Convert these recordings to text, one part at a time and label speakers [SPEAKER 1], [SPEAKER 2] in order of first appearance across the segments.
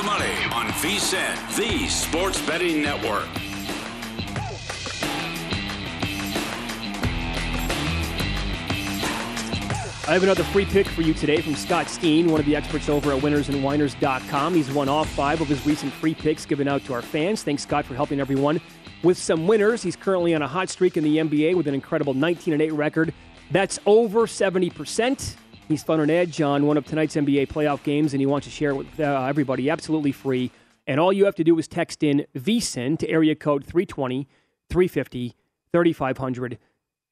[SPEAKER 1] The money on VSIN, the sports betting network.
[SPEAKER 2] I have another free pick for you today from Scott Steen, one of the experts over at winnersandwhiners.com. He's won all five of his recent free picks given out to our fans. Thanks, Scott, for helping everyone with some winners. He's currently on a hot streak in the NBA with an incredible 19 8 record. That's over 70%. He's found an edge on one of tonight's NBA playoff games, and he wants to share it with uh, everybody absolutely free. And all you have to do is text in VSIN to area code 320 350 3500.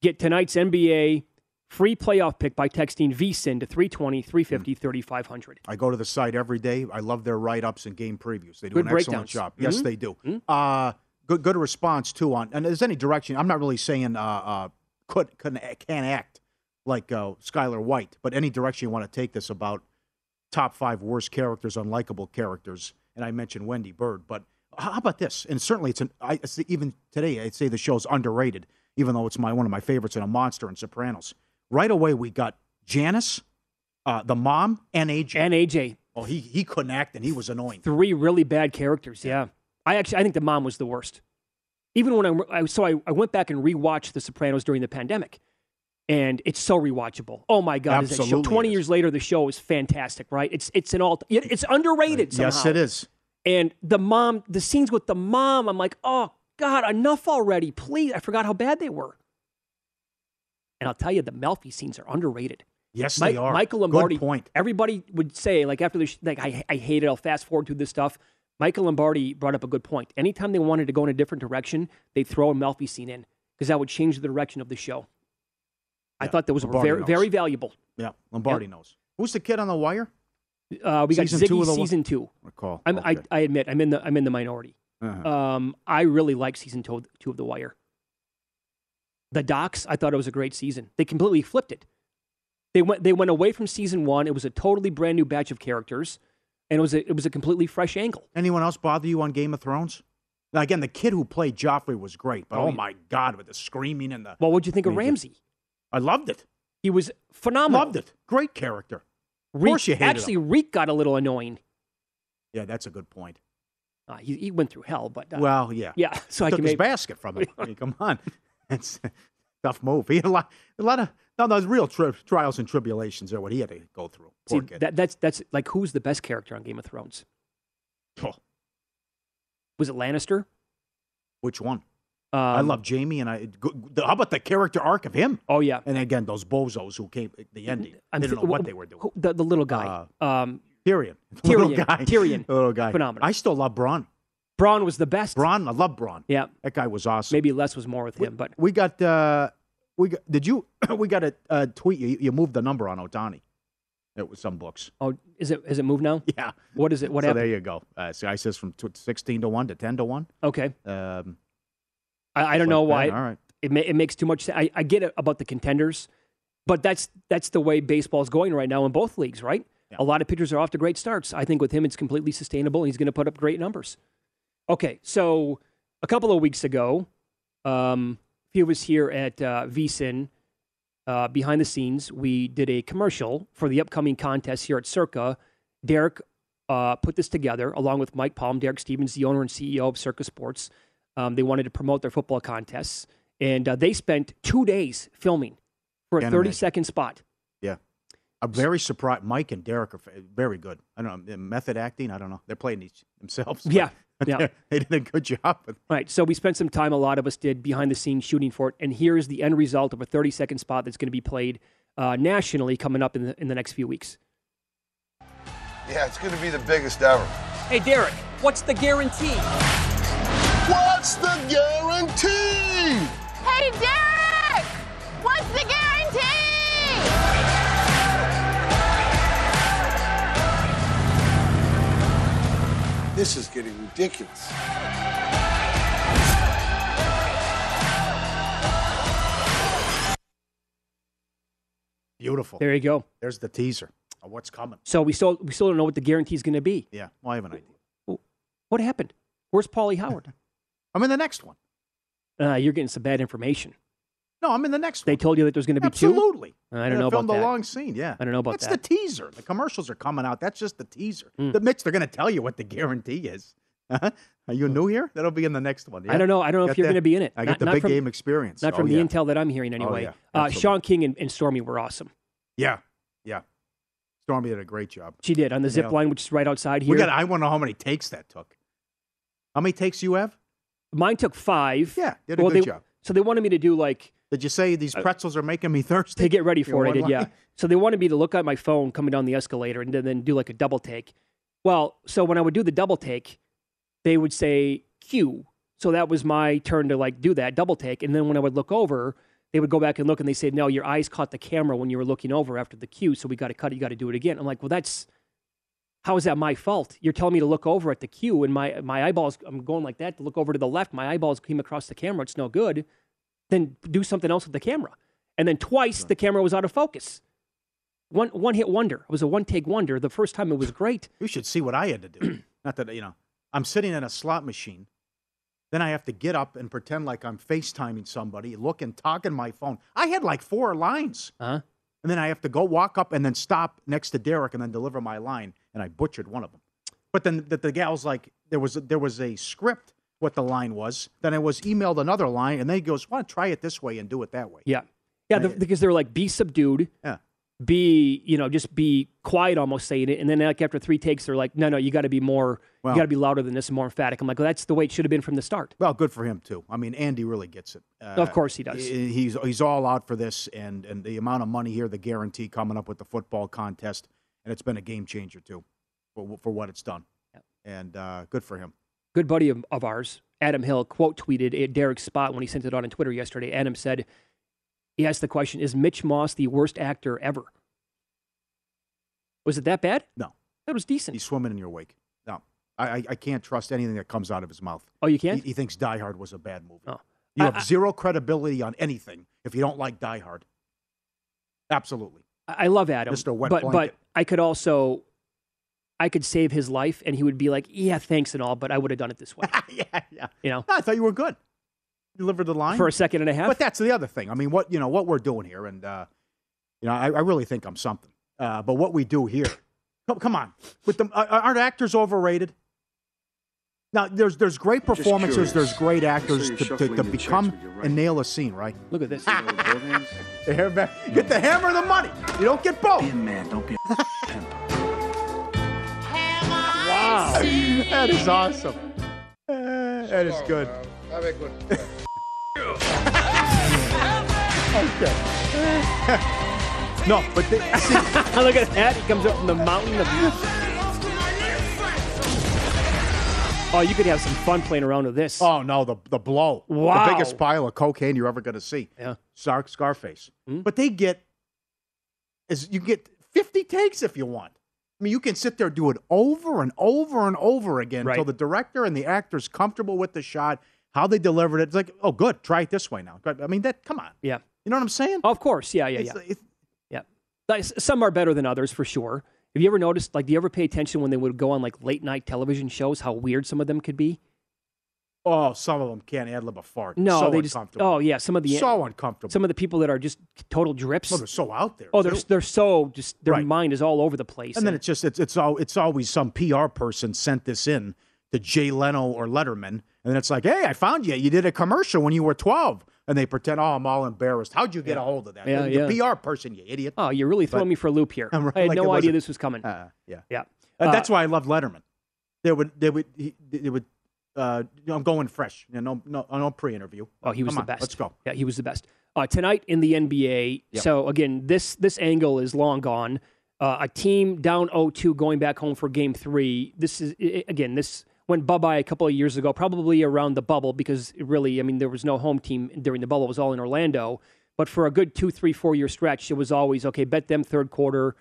[SPEAKER 2] Get tonight's NBA free playoff pick by texting VSIN to 320 350 3500.
[SPEAKER 3] I go to the site every day. I love their write ups and game previews. They do
[SPEAKER 2] Good
[SPEAKER 3] an excellent job. Yes,
[SPEAKER 2] Mhm.
[SPEAKER 3] they do.
[SPEAKER 2] Mhm.
[SPEAKER 3] Uh, good, good response too on. And there's any direction. I'm not really saying uh, uh, could, could can't act like uh, Skyler White, but any direction you want to take this about top five worst characters, unlikable characters, and I mentioned Wendy Byrde. But how about this? And certainly, it's an. I it's even today, I'd say the show's underrated, even though it's my one of my favorites and a monster in Sopranos. Right away, we got Janice, uh, the mom, and AJ.
[SPEAKER 2] And AJ,
[SPEAKER 3] Oh, he he couldn't act, and he was annoying.
[SPEAKER 2] three really bad characters. Yeah, I actually I think the mom was the worst. Even when I, I so I, I went back and rewatched The Sopranos during the pandemic, and it's so rewatchable. Oh my god, is that show?
[SPEAKER 3] Absolutely
[SPEAKER 2] Twenty years later, the show is fantastic. Right? It's it's an all it's underrated. Somehow.
[SPEAKER 3] Yes, it is.
[SPEAKER 2] And the mom, the scenes with the mom, I'm like, oh god, enough already, please. I forgot how bad they were. And I'll tell you, the Melfi scenes are underrated.
[SPEAKER 3] Yes, they are.
[SPEAKER 2] Michael Lombardi.
[SPEAKER 3] Good point.
[SPEAKER 2] Everybody would say, like after the sh- like, I, I hate it. I'll fast forward through this stuff. Michael Lombardi brought up a good point. Anytime they wanted to go in a different direction, they'd throw a Melfi scene in because that would change the direction of the show. I
[SPEAKER 3] Yeah,
[SPEAKER 2] thought that was
[SPEAKER 3] Lombardi
[SPEAKER 2] very
[SPEAKER 3] knows.
[SPEAKER 2] very valuable.
[SPEAKER 3] Yeah, Lombardi knows. Who's the kid on the wire?
[SPEAKER 2] Uh, we got
[SPEAKER 3] Season
[SPEAKER 2] Ziggy
[SPEAKER 3] two the-
[SPEAKER 2] season two.
[SPEAKER 3] Recall.
[SPEAKER 2] I'm, I,
[SPEAKER 3] Okay.
[SPEAKER 2] I admit I'm in the I'm in the minority.
[SPEAKER 3] Uh-huh.
[SPEAKER 2] Um, I really like season two, two of The Wire. The Docks, I thought it was a great season. They completely flipped it. They went they went away from season one. It was a totally brand new batch of characters, and it was a, it was a completely fresh angle.
[SPEAKER 3] Anyone else bother you on Game of Thrones? Now, again, the kid who played Joffrey was great, but
[SPEAKER 2] Oh,
[SPEAKER 3] oh, my God, with the screaming and the.
[SPEAKER 2] Well, what'd you think of. Ramsay?
[SPEAKER 3] I loved it.
[SPEAKER 2] He was phenomenal.
[SPEAKER 3] Loved it. Great character. Of
[SPEAKER 2] Reek,
[SPEAKER 3] course you hated
[SPEAKER 2] actually,
[SPEAKER 3] him.
[SPEAKER 2] Reek got a little annoying.
[SPEAKER 3] Yeah, that's a good point.
[SPEAKER 2] Uh, he, he went through hell, but uh,
[SPEAKER 3] well, yeah.
[SPEAKER 2] yeah. So I
[SPEAKER 3] Took
[SPEAKER 2] can
[SPEAKER 3] his
[SPEAKER 2] maybe
[SPEAKER 3] basket from him. I mean, come on. A tough move. He had a lot, a lot of, no, those real tri- trials and tribulations are what he had to go through.
[SPEAKER 2] see
[SPEAKER 3] Poor kid.
[SPEAKER 2] that that's that's like who's the best character on Game of Thrones?
[SPEAKER 3] Oh,
[SPEAKER 2] Was it Lannister?
[SPEAKER 3] which one?
[SPEAKER 2] Um,
[SPEAKER 3] I love Jaime, and I. go- the- How about the character arc of him?
[SPEAKER 2] Oh yeah,
[SPEAKER 3] And again, those bozos who came the ending. They didn't know what they were doing.
[SPEAKER 2] who- The, the little guy. um,
[SPEAKER 3] Tyrion.
[SPEAKER 2] Tyrion.
[SPEAKER 3] Little guy.
[SPEAKER 2] Tyrion.
[SPEAKER 3] Little guy.
[SPEAKER 2] Phenomenal.
[SPEAKER 3] I still love Bronn.
[SPEAKER 2] Bronn was the best.
[SPEAKER 3] Bronn, I love Bronn.
[SPEAKER 2] Yeah.
[SPEAKER 3] That guy was awesome.
[SPEAKER 2] Maybe less was more with him, but
[SPEAKER 3] We got, uh, we got, did you, we got a uh, tweet. You, you moved the number on Ohtani. It was some books.
[SPEAKER 2] oh, is it? Is it moved now?
[SPEAKER 3] Yeah.
[SPEAKER 2] What is it? What
[SPEAKER 3] so
[SPEAKER 2] happened?
[SPEAKER 3] there you go. Uh, so I says from tw 16 to 1 to 10 to 1.
[SPEAKER 2] Okay,
[SPEAKER 3] Um,
[SPEAKER 2] I, I don't
[SPEAKER 3] like
[SPEAKER 2] know
[SPEAKER 3] that.
[SPEAKER 2] why
[SPEAKER 3] All right.
[SPEAKER 2] it ma- it makes too much. sense. I, I get it about the contenders, but that's that's the way baseball's going right now in both leagues, right?
[SPEAKER 3] Yeah.
[SPEAKER 2] A lot of pitchers are off to great starts. I think with him, it's completely sustainable. and He's going to put up great numbers. Okay, so a couple of weeks ago, um, he was here at uh, VSIN. Uh, behind the scenes, we did a commercial for the upcoming contest here at Circa. Derek uh, put this together along with Mike Palm. Derek Stevens, the owner and CEO of Circa Sports. Um, they wanted to promote their football contests, and uh, they spent two days filming for a
[SPEAKER 3] Can't
[SPEAKER 2] 30
[SPEAKER 3] imagine.
[SPEAKER 2] second spot.
[SPEAKER 3] Yeah. I'm very surprised. Mike and Derek are very good. I don't know. Method acting, I don't know. They're playing each themselves.
[SPEAKER 2] Yeah, yeah.
[SPEAKER 3] they did a good job. But
[SPEAKER 2] Right. So we spent some time, a lot of us did, behind the scenes shooting for it. And here's the end result of a 30 second spot that's going to be played uh, nationally coming up in the, in the next few weeks.
[SPEAKER 4] Yeah, it's going to be the biggest ever.
[SPEAKER 2] Hey, Derek, what's the guarantee?
[SPEAKER 4] What's the guarantee?
[SPEAKER 5] Hey, Derek! What's the guarantee?
[SPEAKER 4] This is getting ridiculous.
[SPEAKER 3] beautiful.
[SPEAKER 2] There you go.
[SPEAKER 3] There's the teaser of what's coming.
[SPEAKER 2] So we still we still don't know what the guarantee is going to be.
[SPEAKER 3] Yeah. Well, I have an idea.
[SPEAKER 2] What happened? Where's Paulie Howard?
[SPEAKER 3] I'm in the next one.
[SPEAKER 2] Uh, you're getting some bad information.
[SPEAKER 3] No, I'm in the next one.
[SPEAKER 2] They
[SPEAKER 3] one.
[SPEAKER 2] told you that there's going to be two.
[SPEAKER 3] Absolutely.
[SPEAKER 2] I don't
[SPEAKER 3] Yeah,
[SPEAKER 2] know about that.
[SPEAKER 3] a long scene. Yeah.
[SPEAKER 2] I don't know about
[SPEAKER 3] That's
[SPEAKER 2] that.
[SPEAKER 3] the teaser. The commercials are coming out. That's just the teaser.
[SPEAKER 2] Mm.
[SPEAKER 3] The Mitch, they're going to tell you what the guarantee is. Uh-huh. Are you new here? That'll be in the next one.
[SPEAKER 2] I don't know. I don't know
[SPEAKER 3] Got
[SPEAKER 2] if you're going to be in it.
[SPEAKER 3] I
[SPEAKER 2] Not-
[SPEAKER 3] got the big
[SPEAKER 2] from-
[SPEAKER 3] game experience.
[SPEAKER 2] Not
[SPEAKER 3] Oh,
[SPEAKER 2] from
[SPEAKER 3] yeah.
[SPEAKER 2] the intel that I'm hearing anyway.
[SPEAKER 3] yeah.
[SPEAKER 2] uh, Sean King and, and Stormy were awesome.
[SPEAKER 3] Yeah. Yeah. Stormy did a great job.
[SPEAKER 2] She did on the zip line, which is right outside here.
[SPEAKER 3] We got. I want to know how many takes that took. How many takes you have?
[SPEAKER 2] Mine took five.
[SPEAKER 3] Yeah, did a
[SPEAKER 2] well,
[SPEAKER 3] good
[SPEAKER 2] they,
[SPEAKER 3] job.
[SPEAKER 2] So they wanted me to do like
[SPEAKER 3] Did you say these uh, pretzels are making me thirsty?
[SPEAKER 2] to get ready for it. I did, yeah. So they wanted me to look at my phone coming down the escalator and then, then do like a double take. Well, so when I would do the double take, they would say Q. So that was my turn to like do that double take. And then when I would look over, they would go back and look and they said, No, your eyes caught the camera when you were looking over after the cue. So we got to cut it. You got to do it again. I'm like, Well, that's how is that my fault? You're telling me to look over at the cue and my, my eyeballs, I'm going like that to look over to the left. My eyeballs came across the camera. It's no good. Then do something else with the camera. And then twice the camera was out of focus. One one hit wonder. It was a one take wonder. The first time it was great.
[SPEAKER 3] You should see what I had to do. Not that you know, I'm sitting in a slot machine. Then I have to get up and pretend like I'm FaceTiming somebody, look and talk in my phone. I had like four lines.
[SPEAKER 2] Huh?
[SPEAKER 3] And then I have to go walk up and then stop next to Derek and then deliver my line. And I butchered one of them. But then the, the gal's like, there was there was a script what the line was. Then I was emailed another line, and then he goes, "Want to try it this way and do it that way?"
[SPEAKER 2] Yeah. Yeah, the, because they're like, be subdued,
[SPEAKER 3] Yeah.
[SPEAKER 2] Be, you know, just be quiet almost saying it. And then like after three takes, they're like, no, no, you got to be more,
[SPEAKER 3] Well-
[SPEAKER 2] you got to be louder than this and more emphatic. I'm like, well, that's the way it should have been from the start.
[SPEAKER 3] Well, good for him too. I mean, Andy really gets it. Uh,
[SPEAKER 2] Of course he does.
[SPEAKER 3] He's he's all out for this, and and the amount of money here, the guarantee coming up with the football contest, and it's been a game changer too, for for what it's done. And uh, good for him.
[SPEAKER 2] Good buddy of, of ours, Adam Hill, quote tweeted at Derek's spot when he sent it on Twitter yesterday. Adam said, he asked the question, is Mitch Moss the worst actor ever? Was it that bad?
[SPEAKER 3] No,
[SPEAKER 2] That was decent.
[SPEAKER 3] he's swimming in your wake. No, I I, I can't trust anything that comes out of his mouth.
[SPEAKER 2] oh, you can't?
[SPEAKER 3] He, he thinks Die Hard was a bad movie.
[SPEAKER 2] Oh.
[SPEAKER 3] You have
[SPEAKER 2] I-
[SPEAKER 3] zero credibility on anything if you don't like Die Hard. Absolutely.
[SPEAKER 2] I I love Adam,
[SPEAKER 3] Mr. Wet
[SPEAKER 2] but but I could also, I could save his life, and he would be like, "Yeah, thanks and all, but I would have done it this way."
[SPEAKER 3] yeah, yeah.
[SPEAKER 2] You know,
[SPEAKER 3] No, I thought you were good. You delivered the line
[SPEAKER 2] for a second and a half.
[SPEAKER 3] But that's the other thing. I mean, what you know, what we're doing here, and uh, you know, I, I really think I'm something. Uh, but what we do here, come, come on, with the uh, aren't actors overrated? Now, there's there's great performances, there's great actors to, to, to become
[SPEAKER 4] right.
[SPEAKER 3] and nail a scene, right?
[SPEAKER 2] Look at this.
[SPEAKER 3] The hair back, get the hammer, and the money. You don't get both.
[SPEAKER 4] Be a man, don't be a pimp.
[SPEAKER 2] wow.
[SPEAKER 3] that is awesome. Uh, that is good. Okay. no, but the, see,
[SPEAKER 2] Look at that. He comes up from the mountain of Oh, you could have some fun playing around with this.
[SPEAKER 3] Oh no, the the blow,
[SPEAKER 2] Wow.
[SPEAKER 3] the biggest pile of cocaine you're ever going to see.
[SPEAKER 2] Yeah.
[SPEAKER 3] Scar- Scarface. Hmm? But they get is you get 50 takes if you want. I mean, you can sit there do it over and over and over again
[SPEAKER 2] Right.
[SPEAKER 3] until the director and the actor's comfortable with the shot, how they delivered it. It's like, oh, good, try it this way now. I mean, that come on,
[SPEAKER 2] Yeah.
[SPEAKER 3] you know what I'm saying?
[SPEAKER 2] Of course. Yeah, yeah,
[SPEAKER 3] It's-
[SPEAKER 2] yeah.
[SPEAKER 3] it's-
[SPEAKER 2] Yeah. Like, some are better than others for sure. Have you ever noticed, like, do you ever pay attention when they would go on, like, late night television shows, how weird some of them could be?
[SPEAKER 3] oh, some of them can't ad lib a fart.
[SPEAKER 2] No,
[SPEAKER 3] so
[SPEAKER 2] they just, oh, yeah, some of the,
[SPEAKER 3] so uncomfortable.
[SPEAKER 2] some of the people that are just total drips.
[SPEAKER 3] no, they're so out there.
[SPEAKER 2] oh, they're,
[SPEAKER 3] too.
[SPEAKER 2] they're so, just, their
[SPEAKER 3] Right.
[SPEAKER 2] mind is all over the place.
[SPEAKER 3] And then it's just it's it's all it's always some PR person sent this in to Jay Leno or Letterman, and then it's like, hey, I found you. You did a commercial when you were twelve, and they pretend, oh, I'm all embarrassed. How'd you get a hold of that?
[SPEAKER 2] Yeah,
[SPEAKER 3] the
[SPEAKER 2] yeah.
[SPEAKER 3] PR person, you idiot.
[SPEAKER 2] oh, you're really throwing
[SPEAKER 3] But-
[SPEAKER 2] me for a loop here.
[SPEAKER 3] Right,
[SPEAKER 2] I had
[SPEAKER 3] like
[SPEAKER 2] no idea this was coming.
[SPEAKER 3] Uh, yeah,
[SPEAKER 2] yeah.
[SPEAKER 3] Uh, that's why I love Letterman. They would they would he, they would. Uh, I'm going fresh. You know, no, no, no pre-interview.
[SPEAKER 2] Oh, he was
[SPEAKER 3] Come
[SPEAKER 2] the
[SPEAKER 3] on,
[SPEAKER 2] best.
[SPEAKER 3] Let's go.
[SPEAKER 2] Yeah, he was the best. Uh, tonight in the NBA.
[SPEAKER 3] Yep.
[SPEAKER 2] So again, this this angle is long gone. Uh, a team down 0-2 going back home for Game Three. This is again this went bye bye a couple of years ago, probably around the bubble because really, I mean, there was no home team during the bubble. It was all in Orlando. But for a good two, three, four year stretch, it was always okay. Bet them third quarter,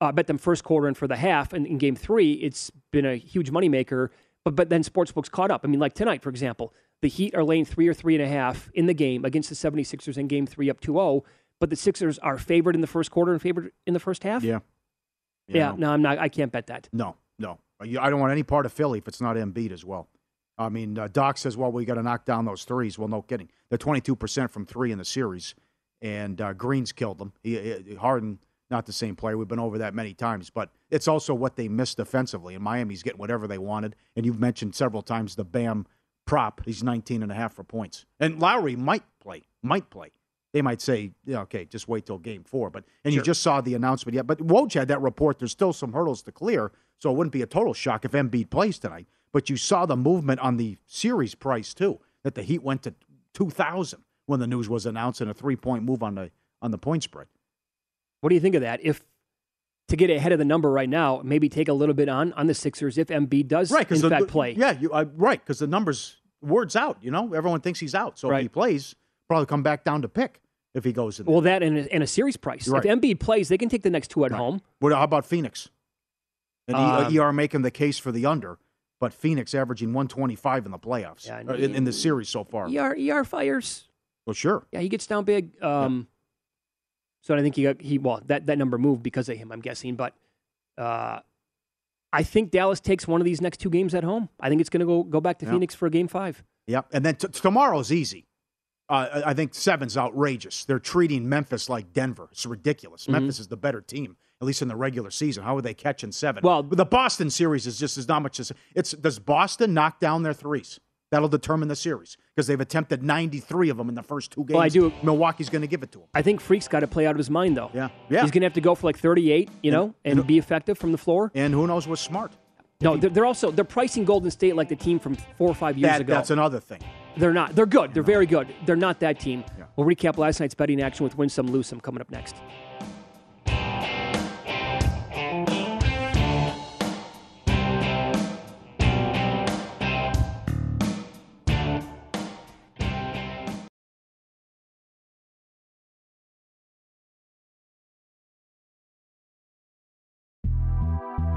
[SPEAKER 2] uh, bet them first quarter, and for the half. And in Game Three, it's been a huge moneymaker. But but then sportsbooks caught up. I mean, like tonight, for example, the Heat are laying three or three and a half in the game against the 76ers in Game Three, up 2-0. But the Sixers are favored in the first quarter and favored in the first half.
[SPEAKER 3] Yeah.
[SPEAKER 2] Yeah,
[SPEAKER 3] no.
[SPEAKER 2] no, I'm not. I can't bet that.
[SPEAKER 3] No, I don't want any part of Philly if it's not Embiid as well. I mean, uh, Doc says, well, we got to knock down those threes. Well, no kidding. They're 22% from three in the series, and uh, Green's killed them. He, he, Harden, not the same player. We've been over that many times, but it's also what they missed defensively. And Miami's getting whatever they wanted. And you've mentioned several times the Bam prop. He's 19 and a half for points. And Lowry might play, might play. They might say, yeah, okay, just wait till game four. But and you just saw the announcement. Yeah, but Woj had that report. There's still some hurdles to clear, so it wouldn't be a total shock if Embiid plays tonight. But you saw the movement on the series price too. That the Heat went to two thousand when the news was announced, and a three point move on the on the point spread.
[SPEAKER 2] What do you think of that? If to get ahead of the number right now, maybe take a little bit on on the Sixers if Embiid does
[SPEAKER 3] Right,
[SPEAKER 2] in
[SPEAKER 3] the,
[SPEAKER 2] fact play.
[SPEAKER 3] Yeah, you uh, right because the numbers word's out. You know, everyone thinks he's out. So if he plays, probably come back down to pick if he goes in. There.
[SPEAKER 2] Well, that and a, and a series price.
[SPEAKER 3] You're
[SPEAKER 2] If Embiid plays, they can take the next two at home.
[SPEAKER 3] What, how about Phoenix? And
[SPEAKER 2] Um,
[SPEAKER 3] ER making the case for the under, but Phoenix averaging 125 in the playoffs,
[SPEAKER 2] Yeah,
[SPEAKER 3] uh, in, in the series so far.
[SPEAKER 2] ER ER fires.
[SPEAKER 3] Well, sure.
[SPEAKER 2] Yeah, he gets down big. Um, So I think he got, he well that that number moved because of him. I'm guessing, but uh, I think Dallas takes one of these next two games at home. I think it's going to go go back to. Phoenix for a game five.
[SPEAKER 3] Yep. And then t- tomorrow's easy. Uh, I think seven's outrageous. They're treating Memphis like Denver. It's ridiculous.
[SPEAKER 2] Mm-hmm.
[SPEAKER 3] Memphis is the better team, at least in the regular season. How are they catching seven?
[SPEAKER 2] Well-
[SPEAKER 3] the Boston series is just as not much. As, it's does Boston knock down their threes? That'll determine the series because they've attempted 93 of them in the first two games.
[SPEAKER 2] Well, I do-
[SPEAKER 3] Milwaukee's going to give it to them.
[SPEAKER 2] I think Freak's got to play out of his mind though.
[SPEAKER 3] Yeah. Yeah.
[SPEAKER 2] He's going to have to go for like 38, you know, and,
[SPEAKER 3] and-
[SPEAKER 2] be effective from the floor.
[SPEAKER 3] And who knows what's smart?
[SPEAKER 2] No, they're, they're also they're pricing Golden State like the team from four or five years
[SPEAKER 3] That,
[SPEAKER 2] ago.
[SPEAKER 3] that's another thing.
[SPEAKER 2] They're not. They're good. They're very good. They're not that team. We'll recap last night's betting action with win some, lose some coming up next.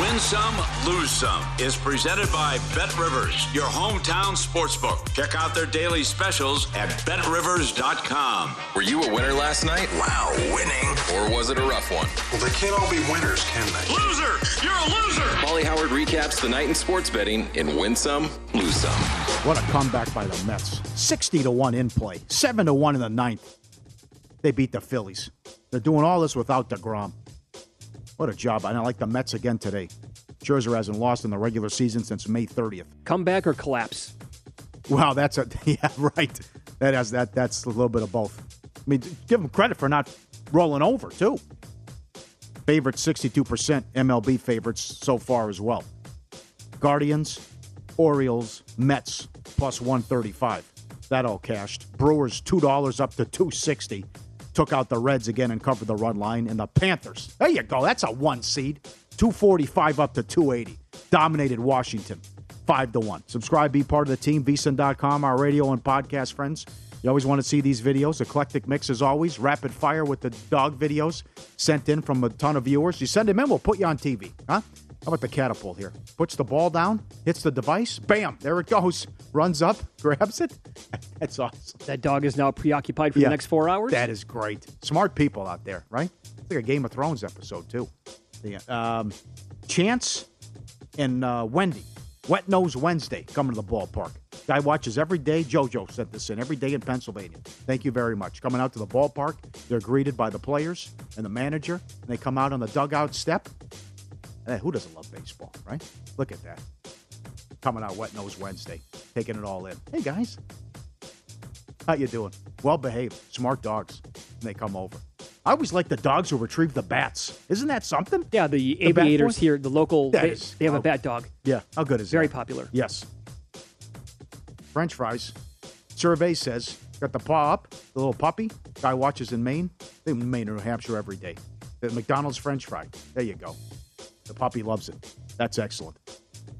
[SPEAKER 1] Win Some, Lose Some is presented by Bet Rivers, your hometown sportsbook. Check out their daily specials at betrivers.com.
[SPEAKER 6] Were you a winner last night?
[SPEAKER 1] Wow, winning.
[SPEAKER 6] Or was it a rough one?
[SPEAKER 7] Well, they can't all be winners, can they?
[SPEAKER 1] Loser! You're a loser!
[SPEAKER 6] Pauly Howard recaps the night in sports betting in Win Some, Lose Some.
[SPEAKER 3] What a comeback by the Mets. 60 to 1 in play, 7 to 1 in the ninth. They beat the Phillies. They're doing all this without DeGrom. What a job. And I like the Mets again today. Scherzer hasn't lost in the regular season since May 30th.
[SPEAKER 2] Comeback or collapse?
[SPEAKER 3] Wow, that's a yeah, right. That has that that's a little bit of both. I mean, give them credit for not rolling over too. Favorites 62% MLB favorites so far as well. Guardians, Orioles, Mets plus 135. That all cashed. Brewers $2 up to 260 took out the Reds again and covered the run line. And the Panthers, there you go. That's a one seed. 245 up to 280. Dominated Washington. 5 to 1. Subscribe, be part of the team. VSIN.com, our radio and podcast friends. You always want to see these videos. Eclectic mix as always. Rapid fire with the dog videos sent in from a ton of viewers. You send them in, we'll put you on TV. Huh? How about the catapult here? Puts the ball down, hits the device, bam, there it goes. Runs up, grabs it. That's awesome.
[SPEAKER 2] That dog is now preoccupied for
[SPEAKER 3] Yeah.
[SPEAKER 2] the next four hours.
[SPEAKER 3] That is great. Smart people out there, right? It's like a Game of Thrones episode, too. Yeah. Um, Chance and uh, Wendy, Wet Nose Wednesday, coming to the ballpark. Guy watches every day. JoJo sent this in every day in Pennsylvania. Thank you very much. Coming out to the ballpark, they're greeted by the players and the manager, and they come out on the dugout step. Hey, who doesn't love baseball, right? Look at that. Coming out Wet Nose Wednesday, taking it all in. Hey, guys. How you doing? Well behaved, smart dogs. And they come over. I always like the dogs who retrieve the bats. Isn't that something?
[SPEAKER 2] Yeah, the,
[SPEAKER 3] The
[SPEAKER 2] aviators here, the local,
[SPEAKER 3] That
[SPEAKER 2] they,
[SPEAKER 3] is-
[SPEAKER 2] they have
[SPEAKER 3] oh.
[SPEAKER 2] a bat dog.
[SPEAKER 3] Yeah, how good is it?
[SPEAKER 2] Very
[SPEAKER 3] that?
[SPEAKER 2] popular.
[SPEAKER 3] Yes. French fries. Survey says got the paw up, the little puppy. Guy watches in Maine. They in Maine or New Hampshire every day. The McDonald's French fry. There you go. The puppy loves it. That's excellent.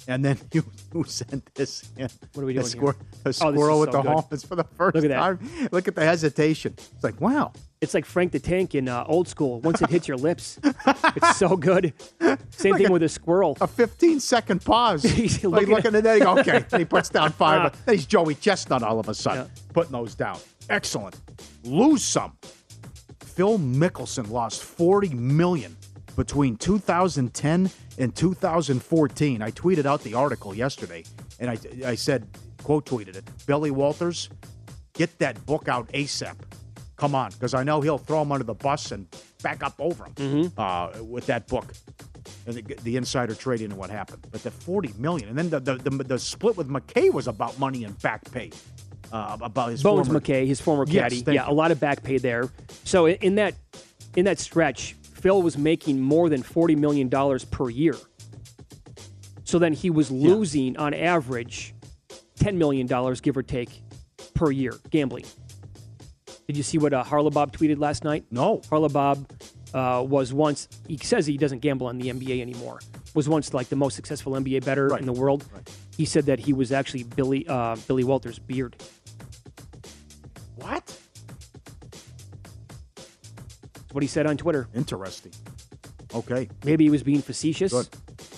[SPEAKER 3] And then you who sent this in?
[SPEAKER 2] What are we
[SPEAKER 3] A,
[SPEAKER 2] doing
[SPEAKER 3] squir- a
[SPEAKER 2] Oh, this
[SPEAKER 3] squirrel
[SPEAKER 2] is
[SPEAKER 3] with
[SPEAKER 2] so
[SPEAKER 3] the
[SPEAKER 2] good.
[SPEAKER 3] home. It's for the first
[SPEAKER 2] Look at that.
[SPEAKER 3] time. Look at the hesitation. It's like, wow.
[SPEAKER 2] It's like Frank the Tank in uh, old school. Once it hits your lips, it's so good. Same
[SPEAKER 3] Like
[SPEAKER 2] thing
[SPEAKER 3] a-
[SPEAKER 2] with a squirrel.
[SPEAKER 3] A 15 second pause.
[SPEAKER 2] He's
[SPEAKER 3] like
[SPEAKER 2] looking
[SPEAKER 3] looking
[SPEAKER 2] at-
[SPEAKER 3] at that, you okay. He puts down five.
[SPEAKER 2] Ah.
[SPEAKER 3] Then he's Joey Chestnut all of a sudden, putting those down. Excellent. Lose some. Phil Mickelson lost 40 million between 2010 and 2014. I tweeted out the article yesterday, and I, I said, quote tweeted it, Billy Walters, get that book out ASAP. Come on, because I know he'll throw him under the bus and back up over him
[SPEAKER 2] Mm-hmm.
[SPEAKER 3] uh, with that book and the, the insider trading and what happened. But the 40 million, and then the, the, the, the split with Mackay was about money and back pay. Uh, about his
[SPEAKER 2] Bones
[SPEAKER 3] former,
[SPEAKER 2] Mackay, his former caddy.
[SPEAKER 3] thank
[SPEAKER 2] yeah, a lot of back pay there. So in, in that in that stretch, Phil was making more than forty million dollars per year. So then he was losing on average ten million dollars, give or take, per year gambling. Did you see what uh, Haralabob tweeted last night?
[SPEAKER 3] No.
[SPEAKER 2] Haralabob uh, was once he says he doesn't gamble on the NBA anymore. Was once like the most successful NBA better in the world. He said that he was actually Billy uh, Billy Walters' beard.
[SPEAKER 3] What?
[SPEAKER 2] That's what he said on Twitter.
[SPEAKER 3] Interesting. Okay.
[SPEAKER 2] Maybe he was being facetious.
[SPEAKER 3] Good.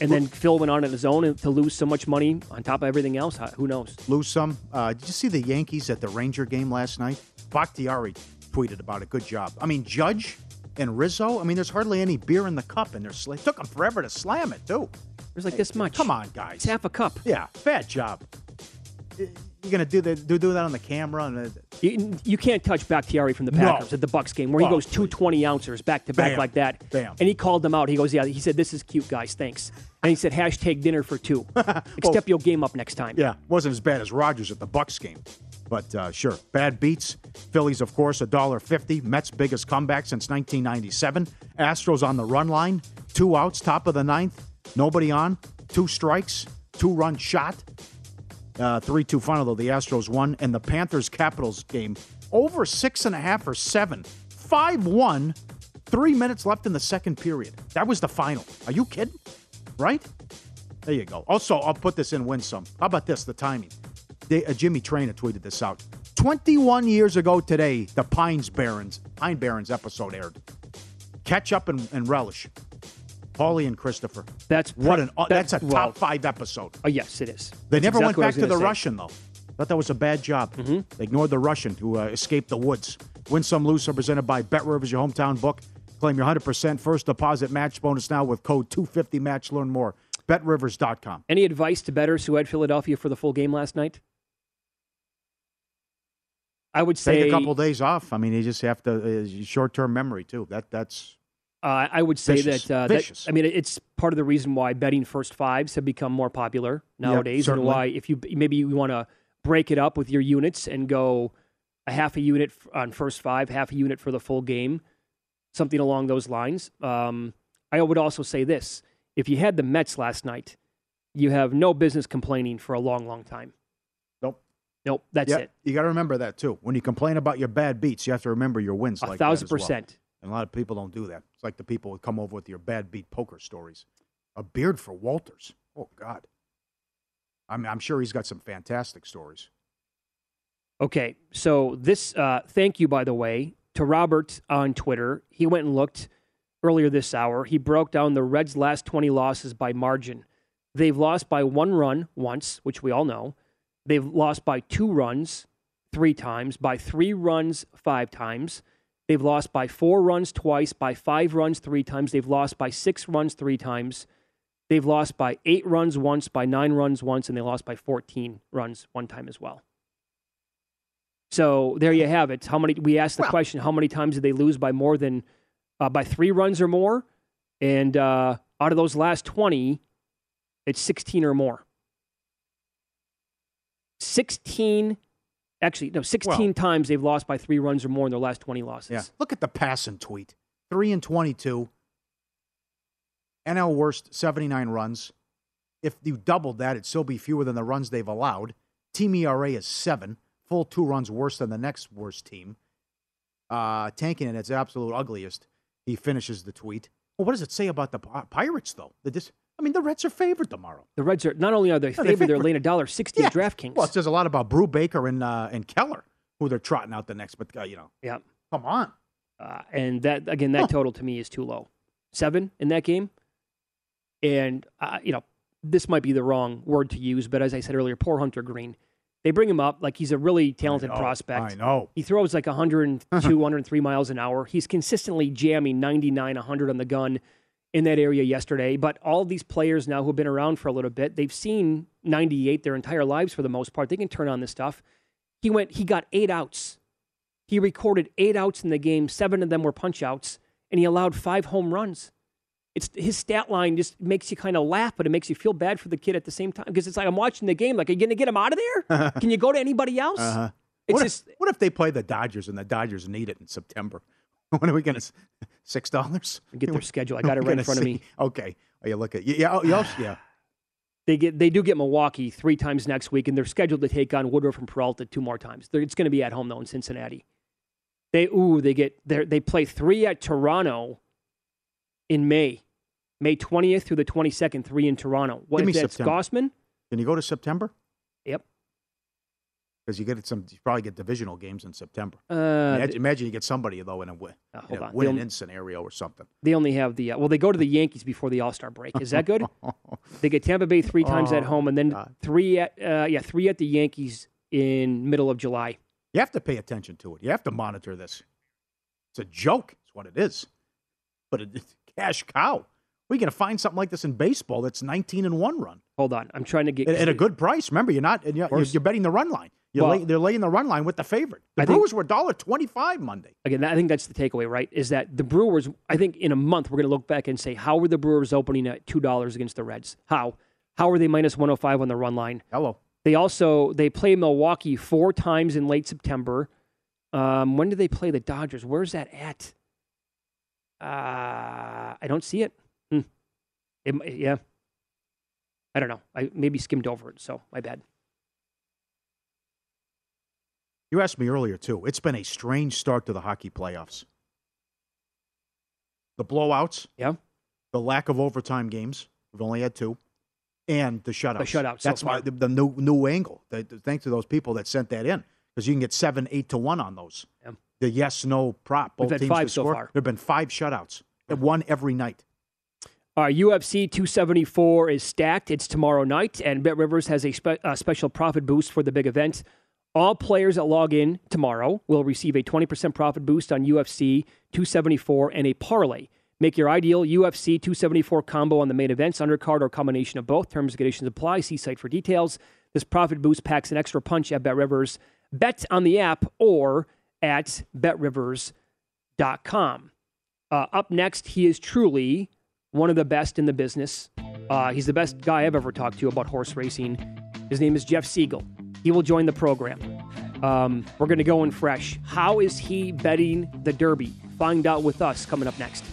[SPEAKER 2] And then Phil went on on his own to lose so much money on top of everything else. Who knows?
[SPEAKER 3] Lose some. Uh, did you see the Yankees at the Ranger game last night? Bakhtiari tweeted about it. Good job. I mean, Judge and Rizzo. I mean, there's hardly any beer in the cup, and they're sl- it took them forever to slam it too.
[SPEAKER 2] There's like this much.
[SPEAKER 3] Come on, guys.
[SPEAKER 2] It's half a cup.
[SPEAKER 3] Yeah, bad job. You're gonna do that? Do, do that on the camera? And, uh,
[SPEAKER 2] You, you can't touch Bakhtiari from the
[SPEAKER 3] No.
[SPEAKER 2] Packers at the Bucks game where he
[SPEAKER 3] Oh,
[SPEAKER 2] goes two twenty 20 ouncers back to back like that.
[SPEAKER 3] Bam.
[SPEAKER 2] And he called them out. He goes, Yeah, he said, This is cute, guys. Thanks. And he said, Hashtag dinner for two. Step your game up next time.
[SPEAKER 3] yeah, wasn't as bad as Rodgers at the Bucks game, but uh, sure, bad beats. Phillies, of course, a dollar fifty. Mets' biggest comeback since 1997. Astros on the run line, two outs, top of the ninth, nobody on, two strikes, two run shot. Uh, 3 2 final, though. The Astros won. And the Panthers Capitals game over six and a half or seven. 5 1, three minutes left in the second period. That was the final. Are you kidding? Right? There you go. Also, I'll put this in win some. How about this? The timing. They, uh, Jimmy Traina tweeted this out. 21 years ago today, the Pines Barrens, Pine Barrens episode aired. Catch up and, and relish. Paulie and Christopher.
[SPEAKER 2] That's
[SPEAKER 3] what an uh,
[SPEAKER 2] that-
[SPEAKER 3] that's a
[SPEAKER 2] well-
[SPEAKER 3] top five episode.
[SPEAKER 2] Oh, yes, it is.
[SPEAKER 3] They
[SPEAKER 2] That's
[SPEAKER 3] never
[SPEAKER 2] exactly
[SPEAKER 3] went back to the
[SPEAKER 2] say.
[SPEAKER 3] Russian though. Thought that was a bad job.
[SPEAKER 2] Mm-hmm.
[SPEAKER 3] They ignored the Russian who uh, escape the woods. Win some, lose some. Presented by Bet Rivers, your hometown book. Claim your 100% first deposit match bonus now with code 250 match. Learn more. BetRivers.com.
[SPEAKER 2] Any advice to betters who had Philadelphia for the full game last night? I would say
[SPEAKER 3] Take a couple days off. I mean, you just have to uh, short-term memory too. That that's
[SPEAKER 2] Uh, I would say
[SPEAKER 3] Vicious.
[SPEAKER 2] that, uh, that. I mean it's part of the reason why betting first fives have become more popular nowadays, and why if you maybe you want to break it up with your units and go a half a unit on first five, half a unit for the full game, something along those lines. Um, I would also say this: if you had the Mets last night, you have no business complaining for a long, long time.
[SPEAKER 3] Nope.
[SPEAKER 2] Nope. That's
[SPEAKER 3] Yeah,
[SPEAKER 2] it.
[SPEAKER 3] You got to remember that too. When you complain about your bad beats, you have to remember your wins.
[SPEAKER 2] A
[SPEAKER 3] like
[SPEAKER 2] thousand
[SPEAKER 3] that as well. And a lot of people don't do that. It's like the people who come over with your bad beat poker stories. A beard for Walters. Oh God. I mean, I'm sure he's got some fantastic stories.
[SPEAKER 2] Okay, so this, uh, thank you, by the way, to Robert on Twitter. He went and looked earlier this hour. He broke down the Reds' last 20 losses by margin. They've lost by one run once, which we all know. They've lost by two runs three times, by three runs five times. They've lost by four runs twice, by five runs three times. They've lost by six runs three times. They've lost by eight runs once, by nine runs once, and they lost by 14 runs one time as well. So there you have it. How many? We asked the question: How many times did they lose by more than uh, by three runs or more? And uh, out of those last twenty, it's sixteen or more. Sixteen, actually, no, sixteen times they've lost by three runs or more in their last twenty losses.
[SPEAKER 3] Yeah. Look at the passing tweet. Three and twenty-two. NL worst, 79 runs. If you doubled that, it'd still be fewer than the runs they've allowed. Team ERA is seven, full two runs worse than the next worst team. Uh, tanking at its absolute ugliest. He finishes the tweet. Well, what does it say about the Pirates, though? The dis- I mean, the Reds are favored tomorrow.
[SPEAKER 2] The Reds are not only are they
[SPEAKER 3] No,
[SPEAKER 2] favored, they're laying a dollar sixty at DraftKings.
[SPEAKER 3] Well, it says a lot about Brubaker and uh, and Keller, who they're trotting out the next. But uh, you know,
[SPEAKER 2] yeah,
[SPEAKER 3] come on.
[SPEAKER 2] Uh, and that again, that total to me is too low. Seven in that game, and uh, you know this might be the wrong word to use, but as I said earlier, poor Hunter Greene. They bring him up like he's a really talented
[SPEAKER 3] know,
[SPEAKER 2] prospect.
[SPEAKER 3] I know.
[SPEAKER 2] He throws like 102, 103 miles an hour. He's consistently jamming 99, 100 on the gun. In that area yesterday. But all these players now who've been around for a little bit, they've seen 98 their entire lives for the most part. They can turn on this stuff. He went, he got eight outs. He recorded eight outs in the game. Seven of them were punch outs, and he allowed five home runs. It's his stat line just makes you kind of laugh, but it makes you feel bad for the kid at the same time because it's like I'm watching the game. Like, are you going to get him out of there? Can you go to anybody else?
[SPEAKER 3] Uh-huh.
[SPEAKER 2] It's
[SPEAKER 3] what,
[SPEAKER 2] just
[SPEAKER 3] if, what if they play the Dodgers and the Dodgers need it in September? When are we going to six dollars?
[SPEAKER 2] Get their schedule. I got it right in front of me.
[SPEAKER 3] Okay, oh, you look at yeah, oh, also, yeah.
[SPEAKER 2] They get they do get Milwaukee three times next week, and they're scheduled to take on Woodruff and Peralta two more times. They're, it's going to be at home though in Cincinnati. They ooh they get they they play three at Toronto in May, May twentieth through the twenty second. Three in Toronto. What
[SPEAKER 3] Give me
[SPEAKER 2] that's
[SPEAKER 3] September.
[SPEAKER 2] Gausman?
[SPEAKER 3] Can you go to September?
[SPEAKER 2] Yep.
[SPEAKER 3] Because you get some, you probably get divisional games in September.
[SPEAKER 2] Uh,
[SPEAKER 3] imagine, imagine you get somebody though in a win,
[SPEAKER 2] uh,
[SPEAKER 3] in a win
[SPEAKER 2] They'll-
[SPEAKER 3] in scenario or something.
[SPEAKER 2] They only have the uh, well. They go to the Yankees before the All Star break. Is that good? they get Tampa Bay three times at
[SPEAKER 3] Oh,
[SPEAKER 2] home, and then three at uh, yeah three at the Yankees in middle of July.
[SPEAKER 3] You have to pay attention to it. You have to monitor this. It's a joke. It's what it is. But it, it's a cash cow. We're going to find something like this in baseball that's 19 and one run
[SPEAKER 2] Hold on, I'm trying to get
[SPEAKER 3] at, at a good price. Remember, you're not. You're, you're betting the run line.
[SPEAKER 2] Well-
[SPEAKER 3] they're laying the run line with the favorite. The
[SPEAKER 2] I think-
[SPEAKER 3] Brewers were dollar twenty-five Monday.
[SPEAKER 2] again, I think that's the takeaway, right? Is that the Brewers? I think in a month we're going to look back and say, how were the Brewers opening at two dollars against the Reds? How? How are they minus one hundred five on the run line?
[SPEAKER 3] Hello.
[SPEAKER 2] They also they play Milwaukee four times in late September. Um, when do they play the Dodgers? Where's that at? Uh, I don't see it. Hmm. It yeah. I don't know. I maybe skimmed over it, so my bad.
[SPEAKER 3] You asked me earlier too. It's been a strange start to the hockey playoffs. The blowouts,
[SPEAKER 2] yeah.
[SPEAKER 3] The lack of overtime games. We've only had two, and the shutouts.
[SPEAKER 2] The shutouts so
[SPEAKER 3] That's why
[SPEAKER 2] far.
[SPEAKER 3] the, the new new angle. The, the- thanks to those people that sent that in, because you can get seven, eight to one on those.
[SPEAKER 2] Yeah.
[SPEAKER 3] The yes no prop. Both
[SPEAKER 2] We've had
[SPEAKER 3] teams
[SPEAKER 2] five
[SPEAKER 3] to
[SPEAKER 2] so
[SPEAKER 3] score.
[SPEAKER 2] far.
[SPEAKER 3] There have been five shutouts. One every night.
[SPEAKER 2] Uh, UFC 274 is stacked. It's tomorrow night, and Bet Rivers has a, spe- a special profit boost for the big event. All players that log in tomorrow will receive a 20% profit boost on UFC 274 and a parlay. Make your ideal UFC 274 combo on the main events, undercard, or combination of both. Terms and conditions apply. See site for details. This profit boost packs an extra punch at Bet Rivers. Bet on the app or at betrivers.com. Uh, up next, he is truly one of the best in the business. Uh, he's the best guy I've ever talked to about horse racing. His name is Jeff Siegel. He will join the program. Um, we're going to go in fresh. How is he betting the Derby? Find out with us coming up next.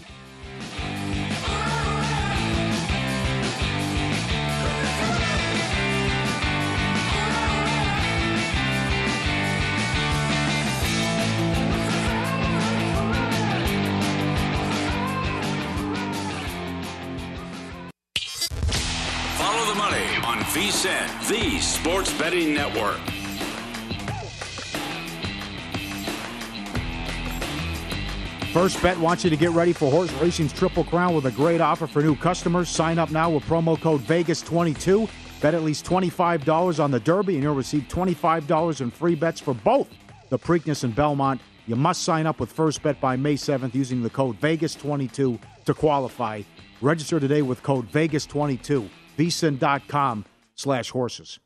[SPEAKER 1] The sports betting network.
[SPEAKER 3] First Bet wants you to get ready for horse racing's Triple Crown with a great offer for new customers. Sign up now with promo code Vegas22. Bet at least $25 on the Derby, and you'll receive $25 in free bets for both the Preakness and Belmont. You must sign up with First Bet by May 7th using the code Vegas22 to qualify. Register today with code Vegas22. VSIN.com slash horses.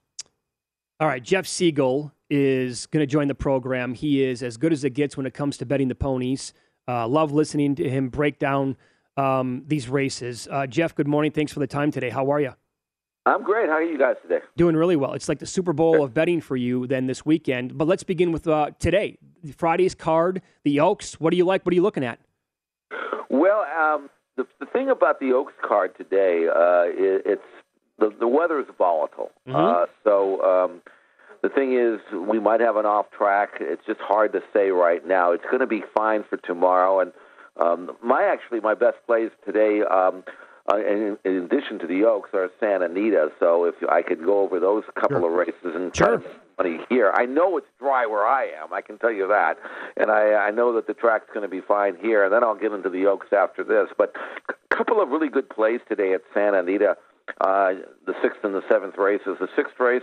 [SPEAKER 2] All right, Jeff Siegel is going to join the program. He is as good as it gets when it comes to betting the ponies. Uh, love listening to him break down um, these races. Uh, Jeff, good morning. Thanks for the time today. How are you?
[SPEAKER 8] I'm great. How are you guys today?
[SPEAKER 2] Doing really well. It's like the Super Bowl of betting for you then this weekend. But let's begin with uh, today. Friday's card, the Oaks. What do you like? What are you looking at?
[SPEAKER 8] Well, um, the, the thing about the Oaks card today, uh, it, it's the, the weather is volatile. Uh, so um, the thing is, we might have an off track. It's just hard to say right now. It's going to be fine for tomorrow. And um, my actually my best plays today. Um, uh, in, in addition to the Oaks, are Santa Anita. So if I could go over those couple of races and to money here, I know it's dry where I am. I can tell you that, and I, I know that the track's going to be fine here. And then I'll get into the Oaks after this. But a couple of really good plays today at Santa Anita. Uh, the sixth and the seventh races. The sixth race,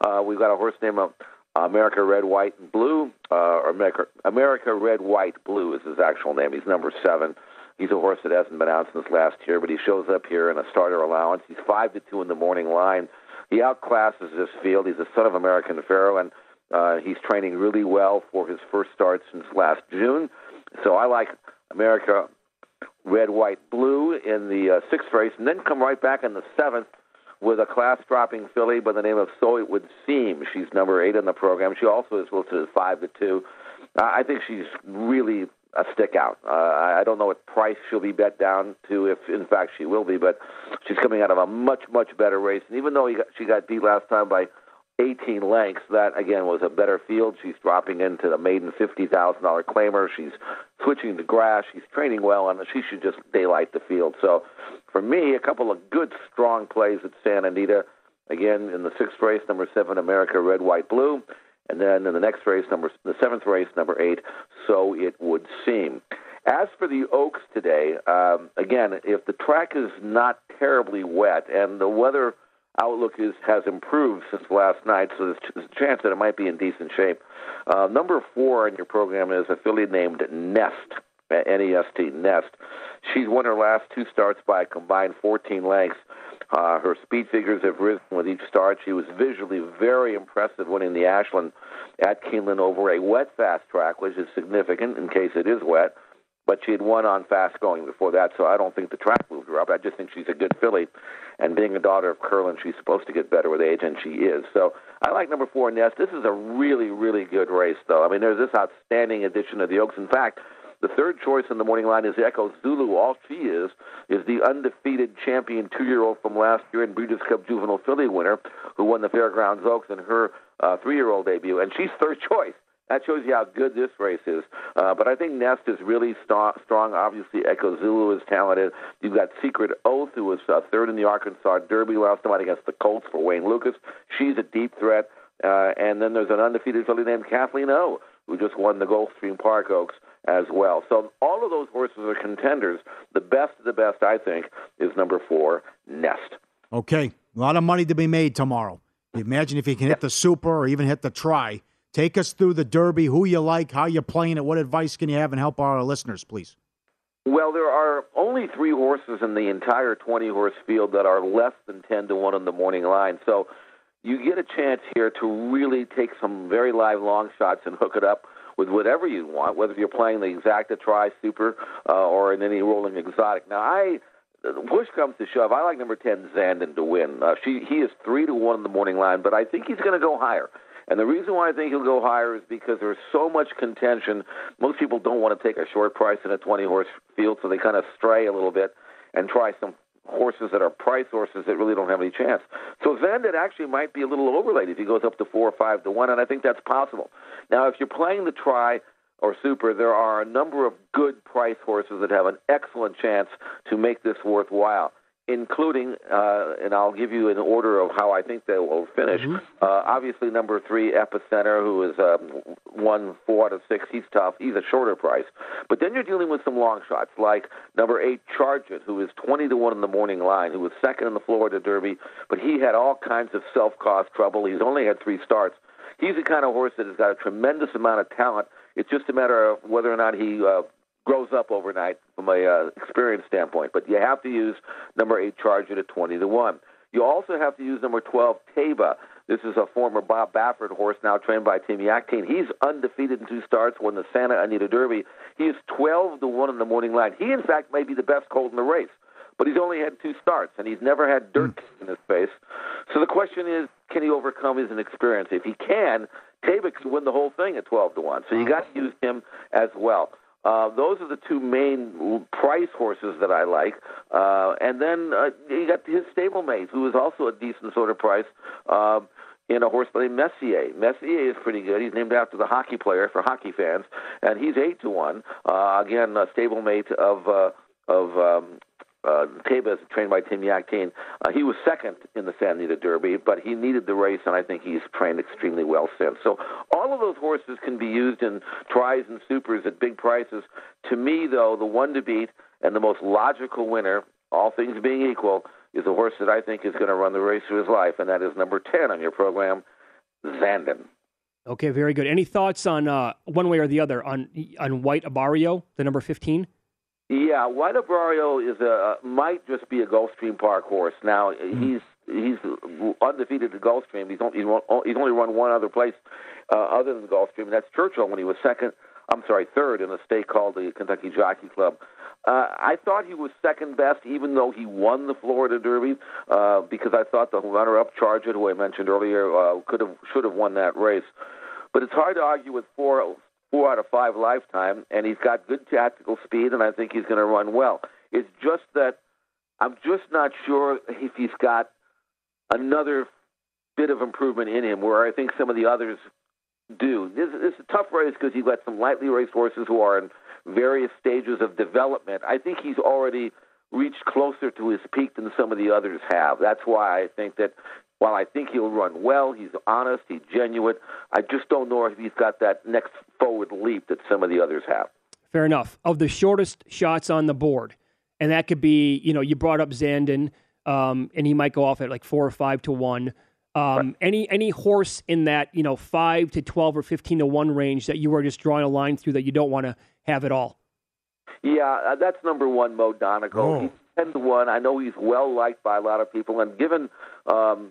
[SPEAKER 8] uh, we've got a horse named uh, America Red, White, and Blue. Uh, or America, America Red, White, Blue is his actual name. He's number seven. He's a horse that hasn't been out since last year, but he shows up here in a starter allowance. He's five to two in the morning line. He outclasses this field. He's a son of American Pharoah, and uh, he's training really well for his first start since last June. So I like America red, white, blue in the uh, sixth race, and then come right back in the seventh with a class dropping filly by the name of So It Would Seem. She's number eight in the program. She also is listed as five to two. Uh, I think she's really a stick out. Uh, I don't know what price she'll be bet down to, if in fact she will be, but she's coming out of a much, much better race. And even though got, she got beat last time by 18 lengths, that again was a better field. She's dropping into the maiden $50,000 claimer. She's switching to grass. She's training well, and she should just daylight the field. So for me, a couple of good, strong plays at Santa Anita. Again, in the sixth race, number seven, America Red, White, Blue. And then in the next race, number the seventh race, number eight, so it would seem. As for the Oaks today, um, again, if the track is not terribly wet and the weather outlook is has improved since last night, so there's a chance that it might be in decent shape. Uh, number four in your program is a filly named Nest, N-E-S-T, Nest. She's won her last two starts by a combined 14 lengths. Uh, her speed figures have risen with each start. She was visually very impressive winning the Ashland at Keeneland over a wet fast track, which is significant in case it is wet. But she had won on fast going before that, so I don't think the track moved her up. I just think she's a good filly. And being a daughter of Curlin, she's supposed to get better with age, and she is. So I like number four, Nest. This is a really, really good race, though. I mean, there's this outstanding addition of the Oaks. In fact, the third choice in the morning line is Echo Zulu. All she is is the undefeated champion two-year-old from last year and Breeders' Cup Juvenile Filly winner who won the Fairgrounds Oaks in her uh, three-year-old debut, and she's third choice. That shows you how good this race is. Uh, but I think Nest is really st- strong. Obviously, Echo Zulu is talented. You've got Secret Oath, who was uh, third in the Arkansas Derby last night against the Colts for Wayne Lukas. She's a deep threat. Uh, and then there's an undefeated filly named Kathleen O, who just won the Gulfstream Park Oaks as well. So all of those horses are contenders. The best of the best, I think, is number four, Nest.
[SPEAKER 3] Okay, a lot of money to be made tomorrow. Imagine if he can hit the super or even hit the try. Take us through the Derby, who you like, how you're playing it, what advice can you have, and help our listeners, please.
[SPEAKER 8] Well, there are only three horses in the entire 20 horse field that are less than 10 to 1 on the morning line. So you get a chance here to really take some very live long shots and hook it up with whatever you want, whether you're playing the exacta try super uh, or in any rolling exotic. Now, I push comes to shove, I like number ten Zandon to win. Uh, she he is three to one in the morning line, but I think he's going to go higher. And the reason why I think he'll go higher is because there's so much contention. Most people don't want to take a short price in a 20 horse field, so they kind of stray a little bit and try some horses that are price horses that really don't have any chance. So Zandon actually might be a little overlaid if he goes up to four or five to one, and I think that's possible. Now, if you're playing the try or super, there are a number of good price horses that have an excellent chance to make this worthwhile including, uh, and I'll give you an order of how I think they will finish. Mm-hmm. Uh, obviously, number three, Epicenter, who is um, one four out of six. He's tough. He's a shorter price. But then you're dealing with some long shots, like number eight, Charge It, who is 20 to 1 in the morning line, who was second in the Florida Derby, but he had all kinds of self caused trouble. He's only had three starts. He's the kind of horse that has got a tremendous amount of talent. It's just a matter of whether or not he uh, grows up overnight from a uh, experience standpoint. But you have to use number eight Charge It at twenty to one. You also have to use number twelve Taiba. This is a former Bob Baffert horse, now trained by Tim Yakteen. He's undefeated in two starts, won the Santa Anita Derby. He is twelve to one in the morning line. He, in fact, may be the best colt in the race but he's only had two starts and he's never had dirt mm. in his face. So the question is, can he overcome his inexperience? If he can, Taiba can win the whole thing at twelve to one. So you got to use him as well. Uh, those are the two main price horses that I like. Uh, and then uh, you got his stablemate, who is also a decent sort of price. Uh, in a horse named Messier. Messier is pretty good. He's named after the hockey player for hockey fans, and he's eight to one. Uh, again, a stablemate of uh, of um, uh, Taiba's, trained by Tim Yakteen, uh, he was second in the Santa Anita Derby, but he needed the race, and I think he's trained extremely well since. So all of those horses can be used in tries and supers at big prices. To me, though, the one to beat and the most logical winner, all things being equal, is a horse that I think is going to run the race of his life, and that is number 10 on your program, Zandon.
[SPEAKER 2] Okay, very good. Any thoughts on uh, one way or the other on on White Abarrio, the number 15?
[SPEAKER 8] Yeah, White Abarrio is a might just be a Gulfstream Park horse. Now
[SPEAKER 3] Hmm.
[SPEAKER 8] he's he's undefeated at Gulfstream. He's only, he's only run one other place uh, other than Gulfstream, and that's Churchill when he was second. I'm sorry, third in a state called the Kentucky Jockey Club. Uh, I thought he was second best, even though he won the Florida Derby, uh, because I thought the runner-up Charge It, who I mentioned earlier, uh, could have should have won that race. But it's hard to argue with four four out of five lifetime, and he's got good tactical speed, and I think he's going to run well. It's just that I'm just not sure if he's got another bit of improvement in him, where I think some of the others do. This, this is a tough race because you've got some lightly raced horses who are in various stages of development. I think he's already reached closer to his peak than some of the others have. That's why I think that while I think he'll run well, he's honest, he's genuine. I just don't know if he's got that next forward leap that some of the others have.
[SPEAKER 2] Fair enough. Of the shortest shots on the board, and that could be, you know, you brought up Zandon, um, and he might go off at like four or five to one. Um, Any any horse in that you know five to twelve or fifteen to one range that you are just drawing a line through that you don't want to have at all.
[SPEAKER 8] Yeah, uh, that's number one, Mo Donegal.
[SPEAKER 2] Oh.
[SPEAKER 8] He's ten to one. I know he's well liked by a lot of people, and given um,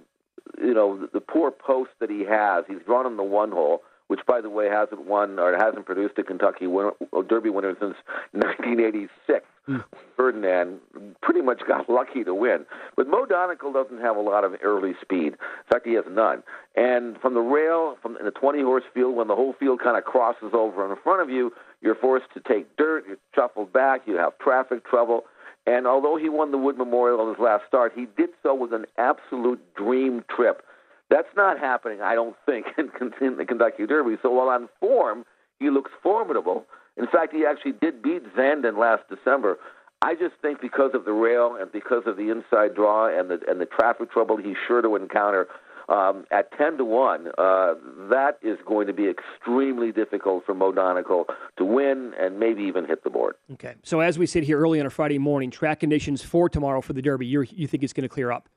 [SPEAKER 8] you know the, the poor post that he has, he's drawn in the one hole, which by the way hasn't won or hasn't produced a Kentucky winner, Derby winner since 1986. Hmm. Ferdinand pretty much got lucky to win. But Mo Donegal doesn't have a lot of early speed. In fact, he has none. And from the rail, from in the 20 horse field, when the whole field kind of crosses over in front of you, you're forced to take dirt, you're shuffled back, you have traffic trouble. And although he won the Wood Memorial on his last start, he did so with an absolute dream trip. That's not happening, I don't think, in, in the Kentucky Derby. So while on form, he looks formidable. In fact, he actually did beat Zandon last December. I just think because of the rail and because of the inside draw and the and the traffic trouble he's sure to encounter um, at ten to one, uh, that is going to be extremely difficult for Mo Donegal to win and maybe even hit the board.
[SPEAKER 2] Okay. So as we sit here early on a Friday morning, track conditions for tomorrow for the Derby, you you think it's going to clear up?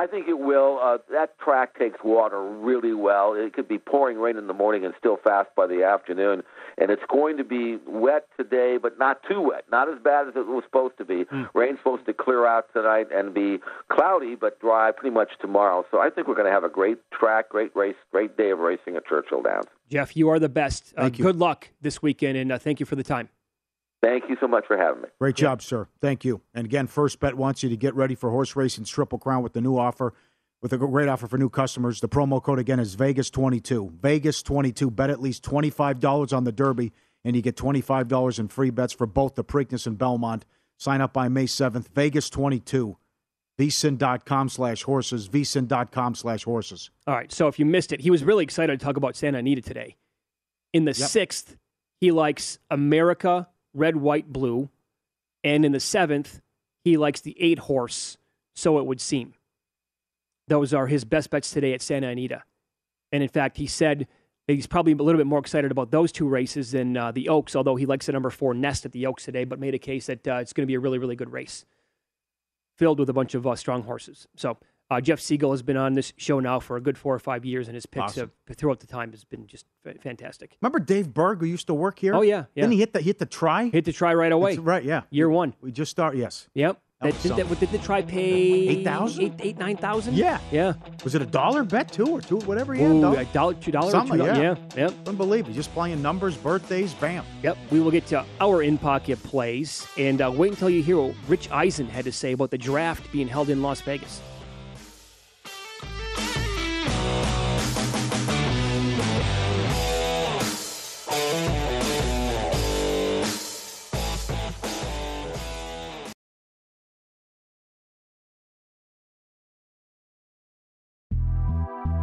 [SPEAKER 8] I think it will. Uh, that track takes water really well. It could be pouring rain in the morning and still fast by the afternoon. And it's going to be wet today, but not too wet. Not as bad as it was supposed to be. Rain's supposed to clear out tonight and be cloudy, but dry pretty much tomorrow. So I think we're going to have a great track, great race, great day of racing at Churchill Downs.
[SPEAKER 2] Jeff, you are the best. Uh,
[SPEAKER 3] Thank you.
[SPEAKER 2] Good luck this weekend, and uh, thank you for the time.
[SPEAKER 8] Thank you so much for having me.
[SPEAKER 3] Great job, sir. Thank you. And again, First Bet wants you to get ready for horse racing's Triple Crown with the new offer, with a great offer for new customers. The promo code again is Vegas22. Vegas22. Bet at least $25 on the Derby, and you get $25 in free bets for both the Preakness and Belmont. Sign up by May 7th. Vegas22. VSIN.com slash horses. VSIN.com slash horses.
[SPEAKER 2] All right. So if you missed it, he was really excited to talk about Santa Anita today. In the
[SPEAKER 3] Yep.
[SPEAKER 2] sixth, he likes America, red, white, blue. And in the seventh, he likes the eight horse, so it would seem. Those are his best bets today at Santa Anita. And in fact, he said he's probably a little bit more excited about those two races than uh, the Oaks, although he likes the number four Nest at the Oaks today, but made a case that uh, it's going to be a really, really good race filled with a bunch of uh, strong horses. So uh, Jeff Siegal has been on this show now for a good four or five years, and his picks
[SPEAKER 3] Awesome.
[SPEAKER 2] have, throughout the time has been just fa- fantastic.
[SPEAKER 3] Remember Dave Berg, who used to work here?
[SPEAKER 2] Oh, yeah, yeah.
[SPEAKER 3] Didn't he hit the, hit the try?
[SPEAKER 2] Hit the try right away.
[SPEAKER 3] That's right, yeah.
[SPEAKER 2] Year one.
[SPEAKER 3] We just start, yes.
[SPEAKER 2] Yep.
[SPEAKER 3] That
[SPEAKER 2] That, did, that, did the try pay
[SPEAKER 3] 8,000?
[SPEAKER 2] Eight, eight, nine thousand?
[SPEAKER 3] Yeah.
[SPEAKER 2] Yeah.
[SPEAKER 3] Was it a dollar bet, too, or two, whatever he had?
[SPEAKER 2] Ooh, a dollar, two dollars,
[SPEAKER 3] Something,
[SPEAKER 2] two dollars.
[SPEAKER 3] yeah.
[SPEAKER 2] Yeah. Yep.
[SPEAKER 3] Unbelievable. Just playing numbers, birthdays, bam.
[SPEAKER 2] Yep. We will get to our in pocket plays and uh, wait until you hear what Rich Eisen had to say about the draft being held in Las Vegas.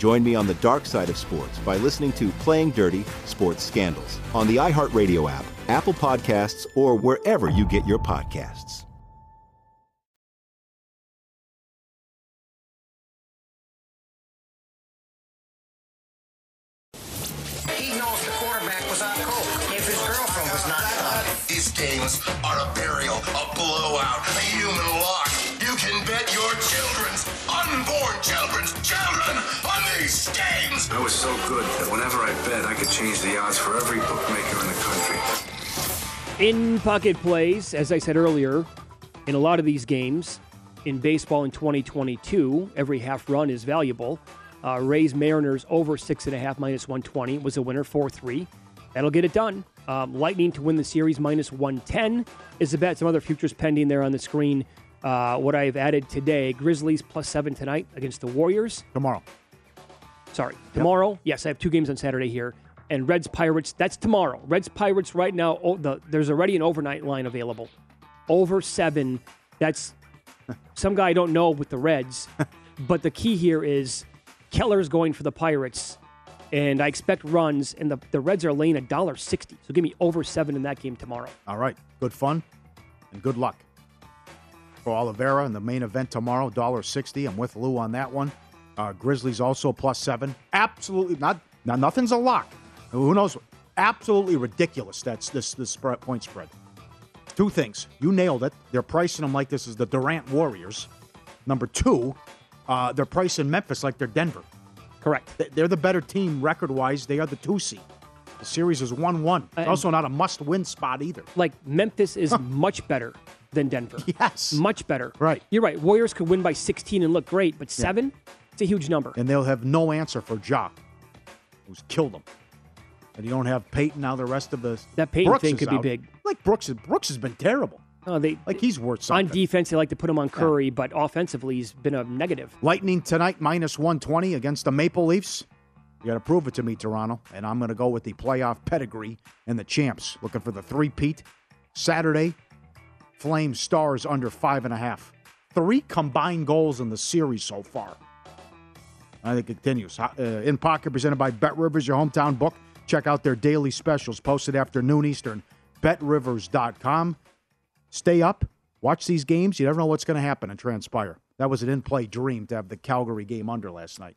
[SPEAKER 9] Join me on the dark side of sports by listening to Playing Dirty Sports Scandals on the iHeartRadio app, Apple Podcasts, or wherever you get your podcasts.
[SPEAKER 10] He knows the quarterback was on coke. If his girlfriend was not. Uh,
[SPEAKER 11] These games are a burial, a blowout, a human lock. On games.
[SPEAKER 7] I was so good that whenever I bet, I could change the odds for every bookmaker in the country.
[SPEAKER 2] In pocket plays, as I said earlier, in a lot of these games, in baseball in 2022, every half run is valuable. Uh, Rays Mariners over six and a half minus 120 was a winner, 4 3. That'll get it done. Um, Lightning to win the series minus 110 is the bet. Some other futures pending there on the screen. Uh, what I've added today Grizzlies plus seven tonight against the Warriors.
[SPEAKER 3] Tomorrow.
[SPEAKER 2] Sorry, tomorrow. Yes, I have two games on Saturday here. And Reds Pirates, that's tomorrow. Reds Pirates right now, oh, the, there's already an overnight line available. Over seven. That's some guy I don't know with the Reds. but the key here is Keller's going for the Pirates. And I expect runs, and the, the Reds are laying a dollar sixty. So give me over seven in that game tomorrow.
[SPEAKER 3] All right. Good fun and good luck. For Oliveira in the main event tomorrow, $1.60. I'm with Lou on that one. Uh, Grizzlies also plus seven. Absolutely not. Now nothing's a lock. Who knows? Absolutely ridiculous. That's this this spread, point spread. Two things. You nailed it. They're pricing them like this is the Durant Warriors. Number two, uh, they're pricing Memphis like they're Denver.
[SPEAKER 2] Correct.
[SPEAKER 3] They- They're the better team record wise. They are the two seed. The series is one one. It's also not a must win spot either.
[SPEAKER 2] Like Memphis is much better than Denver.
[SPEAKER 3] Yes.
[SPEAKER 2] Much better.
[SPEAKER 3] Right.
[SPEAKER 2] You're right. Warriors could win by 16 and look great, but seven, it's a huge number.
[SPEAKER 3] and they'll have no answer for Jock, who's killed them. And you don't have Payton now. The rest of the
[SPEAKER 2] That Payton
[SPEAKER 3] Brooks
[SPEAKER 2] thing could be big.
[SPEAKER 3] Like Brooks, Brooks has been terrible.
[SPEAKER 2] Oh, they
[SPEAKER 3] like he's worth something.
[SPEAKER 2] on defense, they like to put him on Curry, but offensively, he's been a negative.
[SPEAKER 3] Lightning tonight minus one twenty against the Maple Leafs. You got to prove it to me, Toronto, and I'm going to go with the playoff pedigree and the champs. Looking for the three-peat Saturday. Flames Stars under five and a half. Three combined goals in the series so far. I think it continues. Uh, in pocket presented by Bet Rivers, your hometown book. Check out their daily specials posted after noon Eastern. BetRivers.com. Stay up. Watch these games. You never know what's going to happen and transpire. That was an in-play dream to have the Calgary game under last night.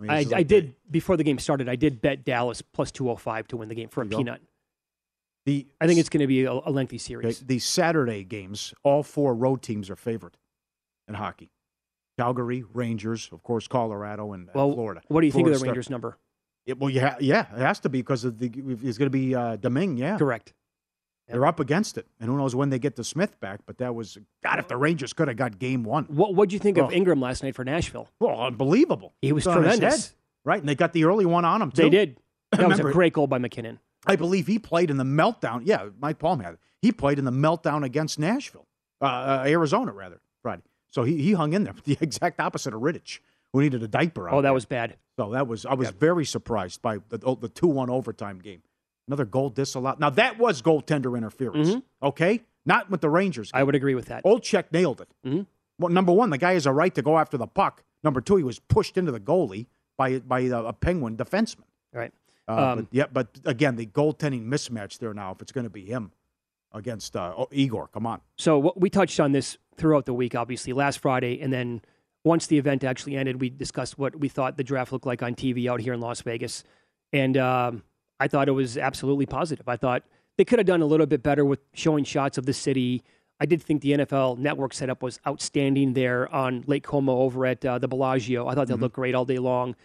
[SPEAKER 3] mean,
[SPEAKER 2] I,
[SPEAKER 3] is
[SPEAKER 2] I
[SPEAKER 3] like
[SPEAKER 2] did before the game started. I did bet Dallas plus two hundred five to win the game for a
[SPEAKER 3] go.
[SPEAKER 2] peanut.
[SPEAKER 3] The
[SPEAKER 2] I think it's going to be a, a lengthy series.
[SPEAKER 3] the Saturday games, all four road teams are favored in hockey. Calgary, Rangers, of course, Colorado, and, and
[SPEAKER 2] Well,
[SPEAKER 3] Florida.
[SPEAKER 2] what do you think of
[SPEAKER 3] Florida
[SPEAKER 2] the
[SPEAKER 3] start-
[SPEAKER 2] Rangers number?
[SPEAKER 3] Yeah, well, yeah, yeah, it has to be because of the it's going to be uh, Domingue. Yeah,
[SPEAKER 2] Correct.
[SPEAKER 3] They're up against it, and who knows when they get the Smith back? But that was God. If the Rangers could have got Game One,
[SPEAKER 2] What What do you think
[SPEAKER 3] Oh.
[SPEAKER 2] of Ingram last night for Nashville?
[SPEAKER 3] well, unbelievable.
[SPEAKER 2] He was tremendous.
[SPEAKER 3] right? And they got the early one on him. Too.
[SPEAKER 2] They did. That was a great goal by MacKinnon.
[SPEAKER 3] I believe he played in the meltdown. Yeah, Mike Palm had it. He played in the meltdown against Nashville, uh, uh, Arizona, rather. So he, he hung in there, the exact opposite of Rittich, who needed a diaper.
[SPEAKER 2] Oh, that
[SPEAKER 3] there.
[SPEAKER 2] was bad.
[SPEAKER 3] So that was I was very surprised by the the two one overtime game. Another goal disallowed. Now that was goaltender interference. Okay, not with the Rangers.
[SPEAKER 2] Mm-hmm. I would agree with that.
[SPEAKER 3] Old check nailed it.
[SPEAKER 2] Mhm.
[SPEAKER 3] Well, number one, the guy has a right to go after the puck. Number two, he was pushed into the goalie by by a, a Penguin defenseman.
[SPEAKER 2] Right.
[SPEAKER 3] Uh,
[SPEAKER 2] Um,
[SPEAKER 3] but yeah, but again, the goaltending mismatch there now. If it's going to be him against uh, oh, Igor, come on.
[SPEAKER 2] So what, we touched on this throughout the week, obviously last Friday, and then once the event actually ended, we discussed what we thought the draft looked like on TV out here in Las Vegas, and um, I thought it was absolutely positive. I thought they could have done a little bit better with showing shots of the city. I did think the NFL Network setup was outstanding there on Lake Como over at uh, the Bellagio. I thought that looked great all day long.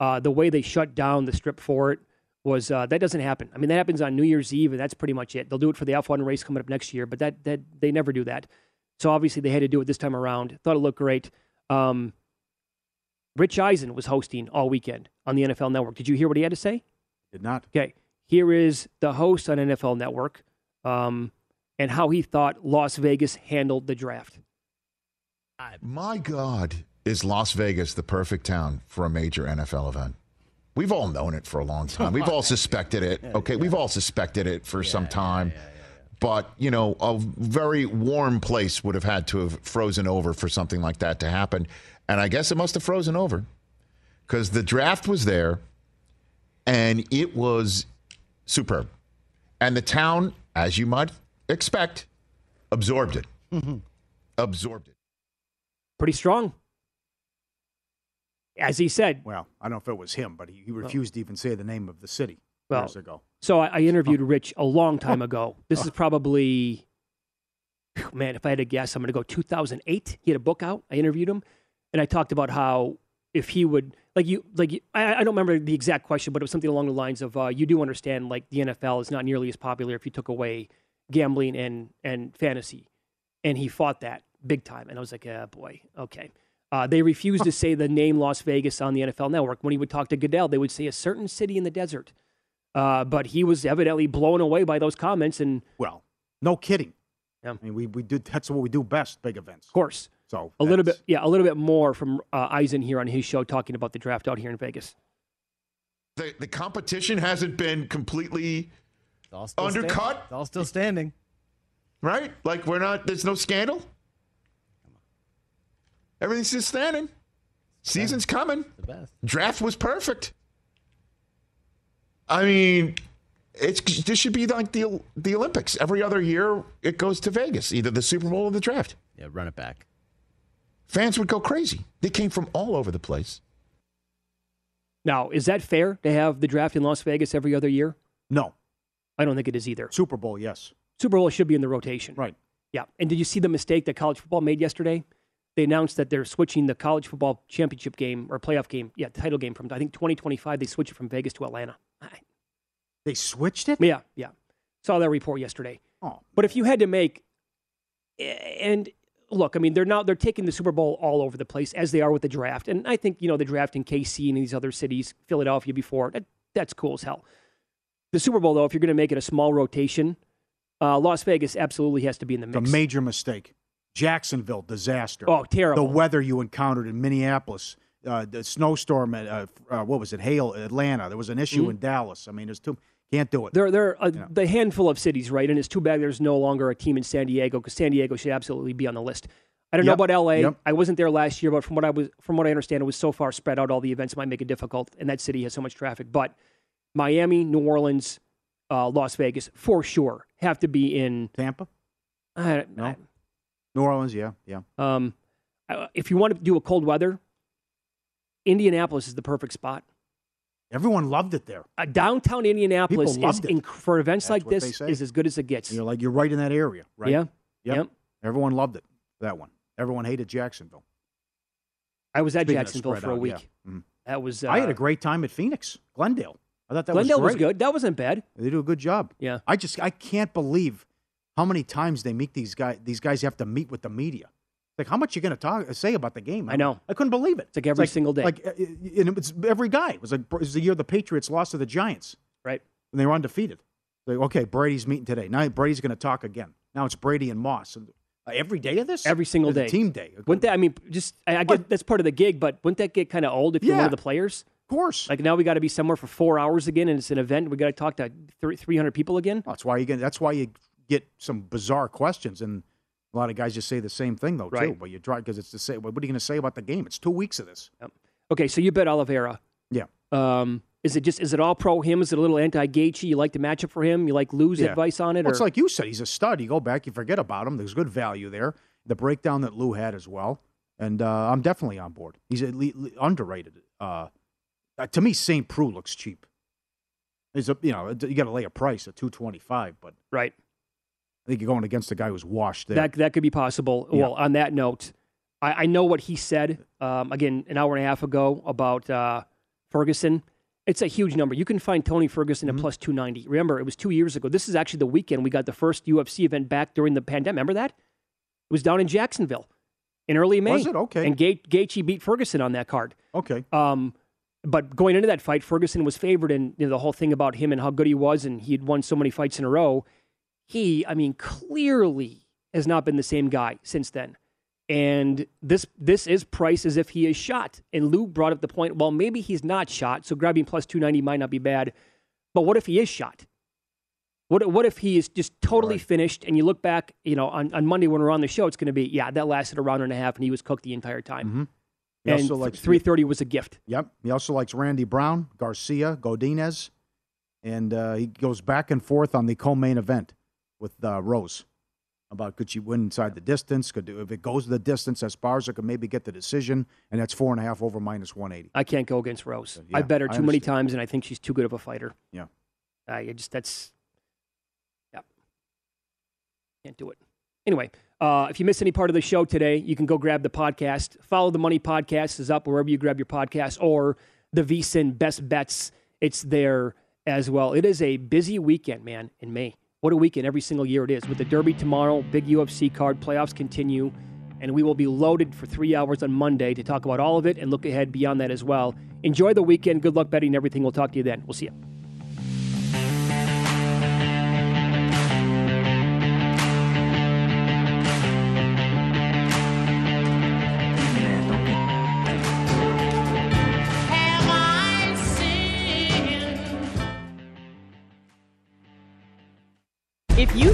[SPEAKER 2] Uh, the way they shut down the strip for it was uh, that doesn't happen. I mean, that happens on New Year's Eve, and that's pretty much it. They'll do it for the F1 race coming up next year, but that that they never do that. So obviously they had to do it this time around. Thought it looked great. Um, Rich Eisen was hosting all weekend on the NFL Network. Did you hear what he had to say?
[SPEAKER 3] Did not.
[SPEAKER 2] Okay, here is the host on NFL Network, um, and how he thought Las Vegas handled the draft.
[SPEAKER 12] My God, is Las Vegas the perfect town for a major NFL event? We've all known it for a long time. We've all suspected it. Okay, we've all suspected it for some time. But, you know, a very warm place would have had to have frozen over for something like that to happen. And I guess it must have frozen over because the draft was there and it was superb. And the town, as you might expect, absorbed it. Mm-hmm. Absorbed it.
[SPEAKER 2] Pretty strong, as he said.
[SPEAKER 3] Well, I don't know if it was him, but he, he refused to even say the name of the city
[SPEAKER 2] Well,
[SPEAKER 3] years ago.
[SPEAKER 2] So I, I interviewed Rich a long time ago. This is probably, man, if I had to guess, I'm going to go 2008. He had a book out. I interviewed him, and I talked about how if he would like you like you, I, I don't remember the exact question, but it was something along the lines of uh, you do understand like the NFL is not nearly as popular if you took away gambling and and fantasy, and he fought that big time. And I was like, yeah, boy, okay. Uh, they refused to say the name Las Vegas on the NFL Network. When he would talk to Goodell, they would say a certain city in the desert. Uh, but he was evidently blown away by those comments, and
[SPEAKER 3] Well, no kidding.
[SPEAKER 2] Yeah.
[SPEAKER 3] I mean, we, we do that's what we do best, big events.
[SPEAKER 2] of course,
[SPEAKER 3] So
[SPEAKER 2] a little bit, yeah, a little bit more from uh, Eisen here on his show talking about the draft out here in Vegas.
[SPEAKER 12] The, the competition hasn't been completely
[SPEAKER 13] all
[SPEAKER 12] undercut.
[SPEAKER 13] stand- it's all still standing.
[SPEAKER 12] right? Like we're not. There's no scandal. Everything's just standing. Season's coming.
[SPEAKER 13] The best.
[SPEAKER 12] Draft was perfect. I mean, it's this should be like the the Olympics. Every other year, it goes to Vegas, either the Super Bowl or the draft.
[SPEAKER 13] Yeah, run it back.
[SPEAKER 12] Fans would go crazy. They came from all over the place.
[SPEAKER 2] Now, is that fair to have the draft in Las Vegas every other year?
[SPEAKER 3] No.
[SPEAKER 2] I don't think it is either.
[SPEAKER 3] Super Bowl, yes.
[SPEAKER 2] Super Bowl should be in the rotation.
[SPEAKER 3] Right.
[SPEAKER 2] Yeah. And did you see the mistake that college football made yesterday? They announced that they're switching the college football championship game or playoff game, yeah, title game from I think 2025. They switched it from Vegas to Atlanta.
[SPEAKER 3] They switched it.
[SPEAKER 2] Yeah, yeah. Saw that report yesterday.
[SPEAKER 3] Oh,
[SPEAKER 2] But if you had to make, and look, I mean, they're now they're taking the Super Bowl all over the place as they are with the draft, and I think you know the draft in KC and these other cities, Philadelphia before that, that's cool as hell. The Super Bowl though, if you're going to make it a small rotation, uh, Las Vegas absolutely has to be in the
[SPEAKER 3] It's a major mistake. Jacksonville disaster.
[SPEAKER 2] Oh, terrible.
[SPEAKER 3] The weather you encountered in Minneapolis, uh, the snowstorm at uh, uh, what was it? Hail, Atlanta. There was an issue
[SPEAKER 2] Mhm.
[SPEAKER 3] in Dallas. I mean, there's too can't do it.
[SPEAKER 2] There, there are a, the handful of cities, right? And it's too bad there's no longer a team in San Diego because San Diego should absolutely be on the list. I don't
[SPEAKER 3] Yep,
[SPEAKER 2] know about LA.
[SPEAKER 3] yep.
[SPEAKER 2] I wasn't there last year, but from what I was, from what I understand, it was so far spread out. All the events might make it difficult, and that city has so much traffic. But Miami, New Orleans, uh, Las Vegas, for sure, have to be in
[SPEAKER 3] Tampa.
[SPEAKER 2] I,
[SPEAKER 3] No. New Orleans, yeah, yeah.
[SPEAKER 2] um, Uh, if you want to do a cold weather, Indianapolis is the perfect spot.
[SPEAKER 3] Everyone loved it there.
[SPEAKER 2] Uh, downtown Indianapolis is inc- for events
[SPEAKER 3] That's
[SPEAKER 2] like this is as good as it gets.
[SPEAKER 3] And you're like, you're right in that area, right?
[SPEAKER 2] Yeah.
[SPEAKER 3] Yep.
[SPEAKER 2] Yep.
[SPEAKER 3] Everyone loved it. That one. Everyone hated Jacksonville.
[SPEAKER 2] I was at
[SPEAKER 3] Speaking
[SPEAKER 2] Jacksonville for a
[SPEAKER 3] out,
[SPEAKER 2] week.
[SPEAKER 3] yeah. Mhm.
[SPEAKER 2] That was. Uh,
[SPEAKER 3] I had a great time at Phoenix, Glendale. I thought that
[SPEAKER 2] Glendale
[SPEAKER 3] was
[SPEAKER 2] was, good. That wasn't bad.
[SPEAKER 3] They do a good job.
[SPEAKER 2] Yeah.
[SPEAKER 3] I just I can't believe how many times they meet these guys. These guys have to meet with the media. Like, how much you going to talk say about the game?
[SPEAKER 2] I know.
[SPEAKER 3] I couldn't believe it.
[SPEAKER 2] It's like every single day.
[SPEAKER 3] Like, uh, and it was every guy. It was like it was the year the Patriots lost to the Giants.
[SPEAKER 2] Right.
[SPEAKER 3] And they were undefeated. Like, okay, Brady's meeting today. Now Brady's going to talk again. Now it's Brady and Moss. And, uh, every day of this.
[SPEAKER 2] Every single
[SPEAKER 3] It's a
[SPEAKER 2] day.
[SPEAKER 3] Team day.
[SPEAKER 2] Wouldn't that? I mean, just I, I get that's part of the gig, but wouldn't that get kind of old if you're one of the players?
[SPEAKER 3] Of course.
[SPEAKER 2] Like now we got to be somewhere for four hours again, and it's an event. We got to talk to three hundred people again.
[SPEAKER 3] That's why you get. That's why you get some bizarre questions, and a lot of guys just say the same thing though too. But you try because it's the same. What are you going to say about the game? It's two weeks of this.
[SPEAKER 2] Okay, so you bet Oliveira.
[SPEAKER 3] Yeah.
[SPEAKER 2] Um, is it just is it all pro him? Is it a little anti Gaethje? You like the matchup for him? You like Lou's
[SPEAKER 3] Yeah.
[SPEAKER 2] advice on it?
[SPEAKER 3] Well, it's like you said, he's a stud. You go back, you forget about him. There's good value there. The breakdown that Lou had as well, and uh, I'm definitely on board. He's at le- le- underrated. Uh, uh, to me, St. Preux looks cheap. Is a, you know you got to lay a price at 225, but
[SPEAKER 2] right.
[SPEAKER 3] I think you're going against a guy who's washed there.
[SPEAKER 2] That that could be possible.
[SPEAKER 3] Yeah.
[SPEAKER 2] Well, on that note, I, I know what he said um, again an hour and a half ago about uh, Ferguson. It's a huge number. You can find Tony Ferguson
[SPEAKER 3] Mm-hmm.
[SPEAKER 2] at plus two ninety. Remember, it was two years ago. This is actually the weekend we got the first UFC event back during the pandemic. Remember that? It was down in Jacksonville in early May.
[SPEAKER 3] Was it? Okay.
[SPEAKER 2] And Ga- Gaethje beat Ferguson on that card.
[SPEAKER 3] okay.
[SPEAKER 2] Um, but going into that fight, Ferguson was favored, and you know, the whole thing about him and how good he was, and he had won so many fights in a row. He, I mean, clearly has not been the same guy since then. And this this is priced as if he is shot. And Lou brought up the point, well, maybe he's not shot, so grabbing plus two ninety might not be bad. But what if he is shot? What what if he is just totally finished? And you look back, you know, on, on Monday when we're on the show, it's going to be yeah, that lasted a round and a half, and he was cooked the entire time.
[SPEAKER 3] Mm-hmm. He
[SPEAKER 2] And
[SPEAKER 3] also likes
[SPEAKER 2] three thirty was a gift.
[SPEAKER 3] Yep. He also likes Randy Brown, Garcia, Godinez, and uh, he goes back and forth on the co-main event with uh, Rose about could she win inside the distance? Could do if it goes the distance, Esparza could maybe get the decision, and that's four and a half over minus one eighty.
[SPEAKER 2] I can't go against Rose.
[SPEAKER 3] Yeah,
[SPEAKER 2] I bet her too many times, and I think she's too good of a fighter.
[SPEAKER 3] Yeah.
[SPEAKER 2] I just that's yeah, can't do it. Anyway, uh, if you miss any part of the show today, you can go grab the podcast. Follow the Money Podcast is up wherever you grab your podcast, or the VSIN Best Bets. It's there as well. It is a busy weekend, man, in May. What a weekend every single year it is. With the Derby tomorrow, big UFC card, playoffs continue, and we will be loaded for three hours on Monday to talk about all of it and look ahead beyond that as well. Enjoy the weekend. Good luck betting everything. We'll talk to you then. We'll see you.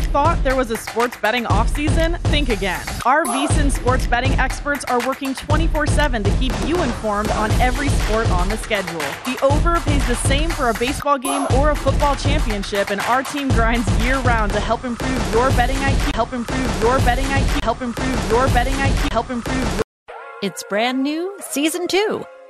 [SPEAKER 14] Thought there was a sports betting offseason, think again. Our VSIN sports betting experts are working 24 7 to keep you informed on every sport on the schedule. The over pays the same for a baseball game or a football championship, and our team grinds year round to help improve your betting IQ, help improve your betting IQ, help improve your betting IQ, help improve your.
[SPEAKER 15] It's brand new, season two.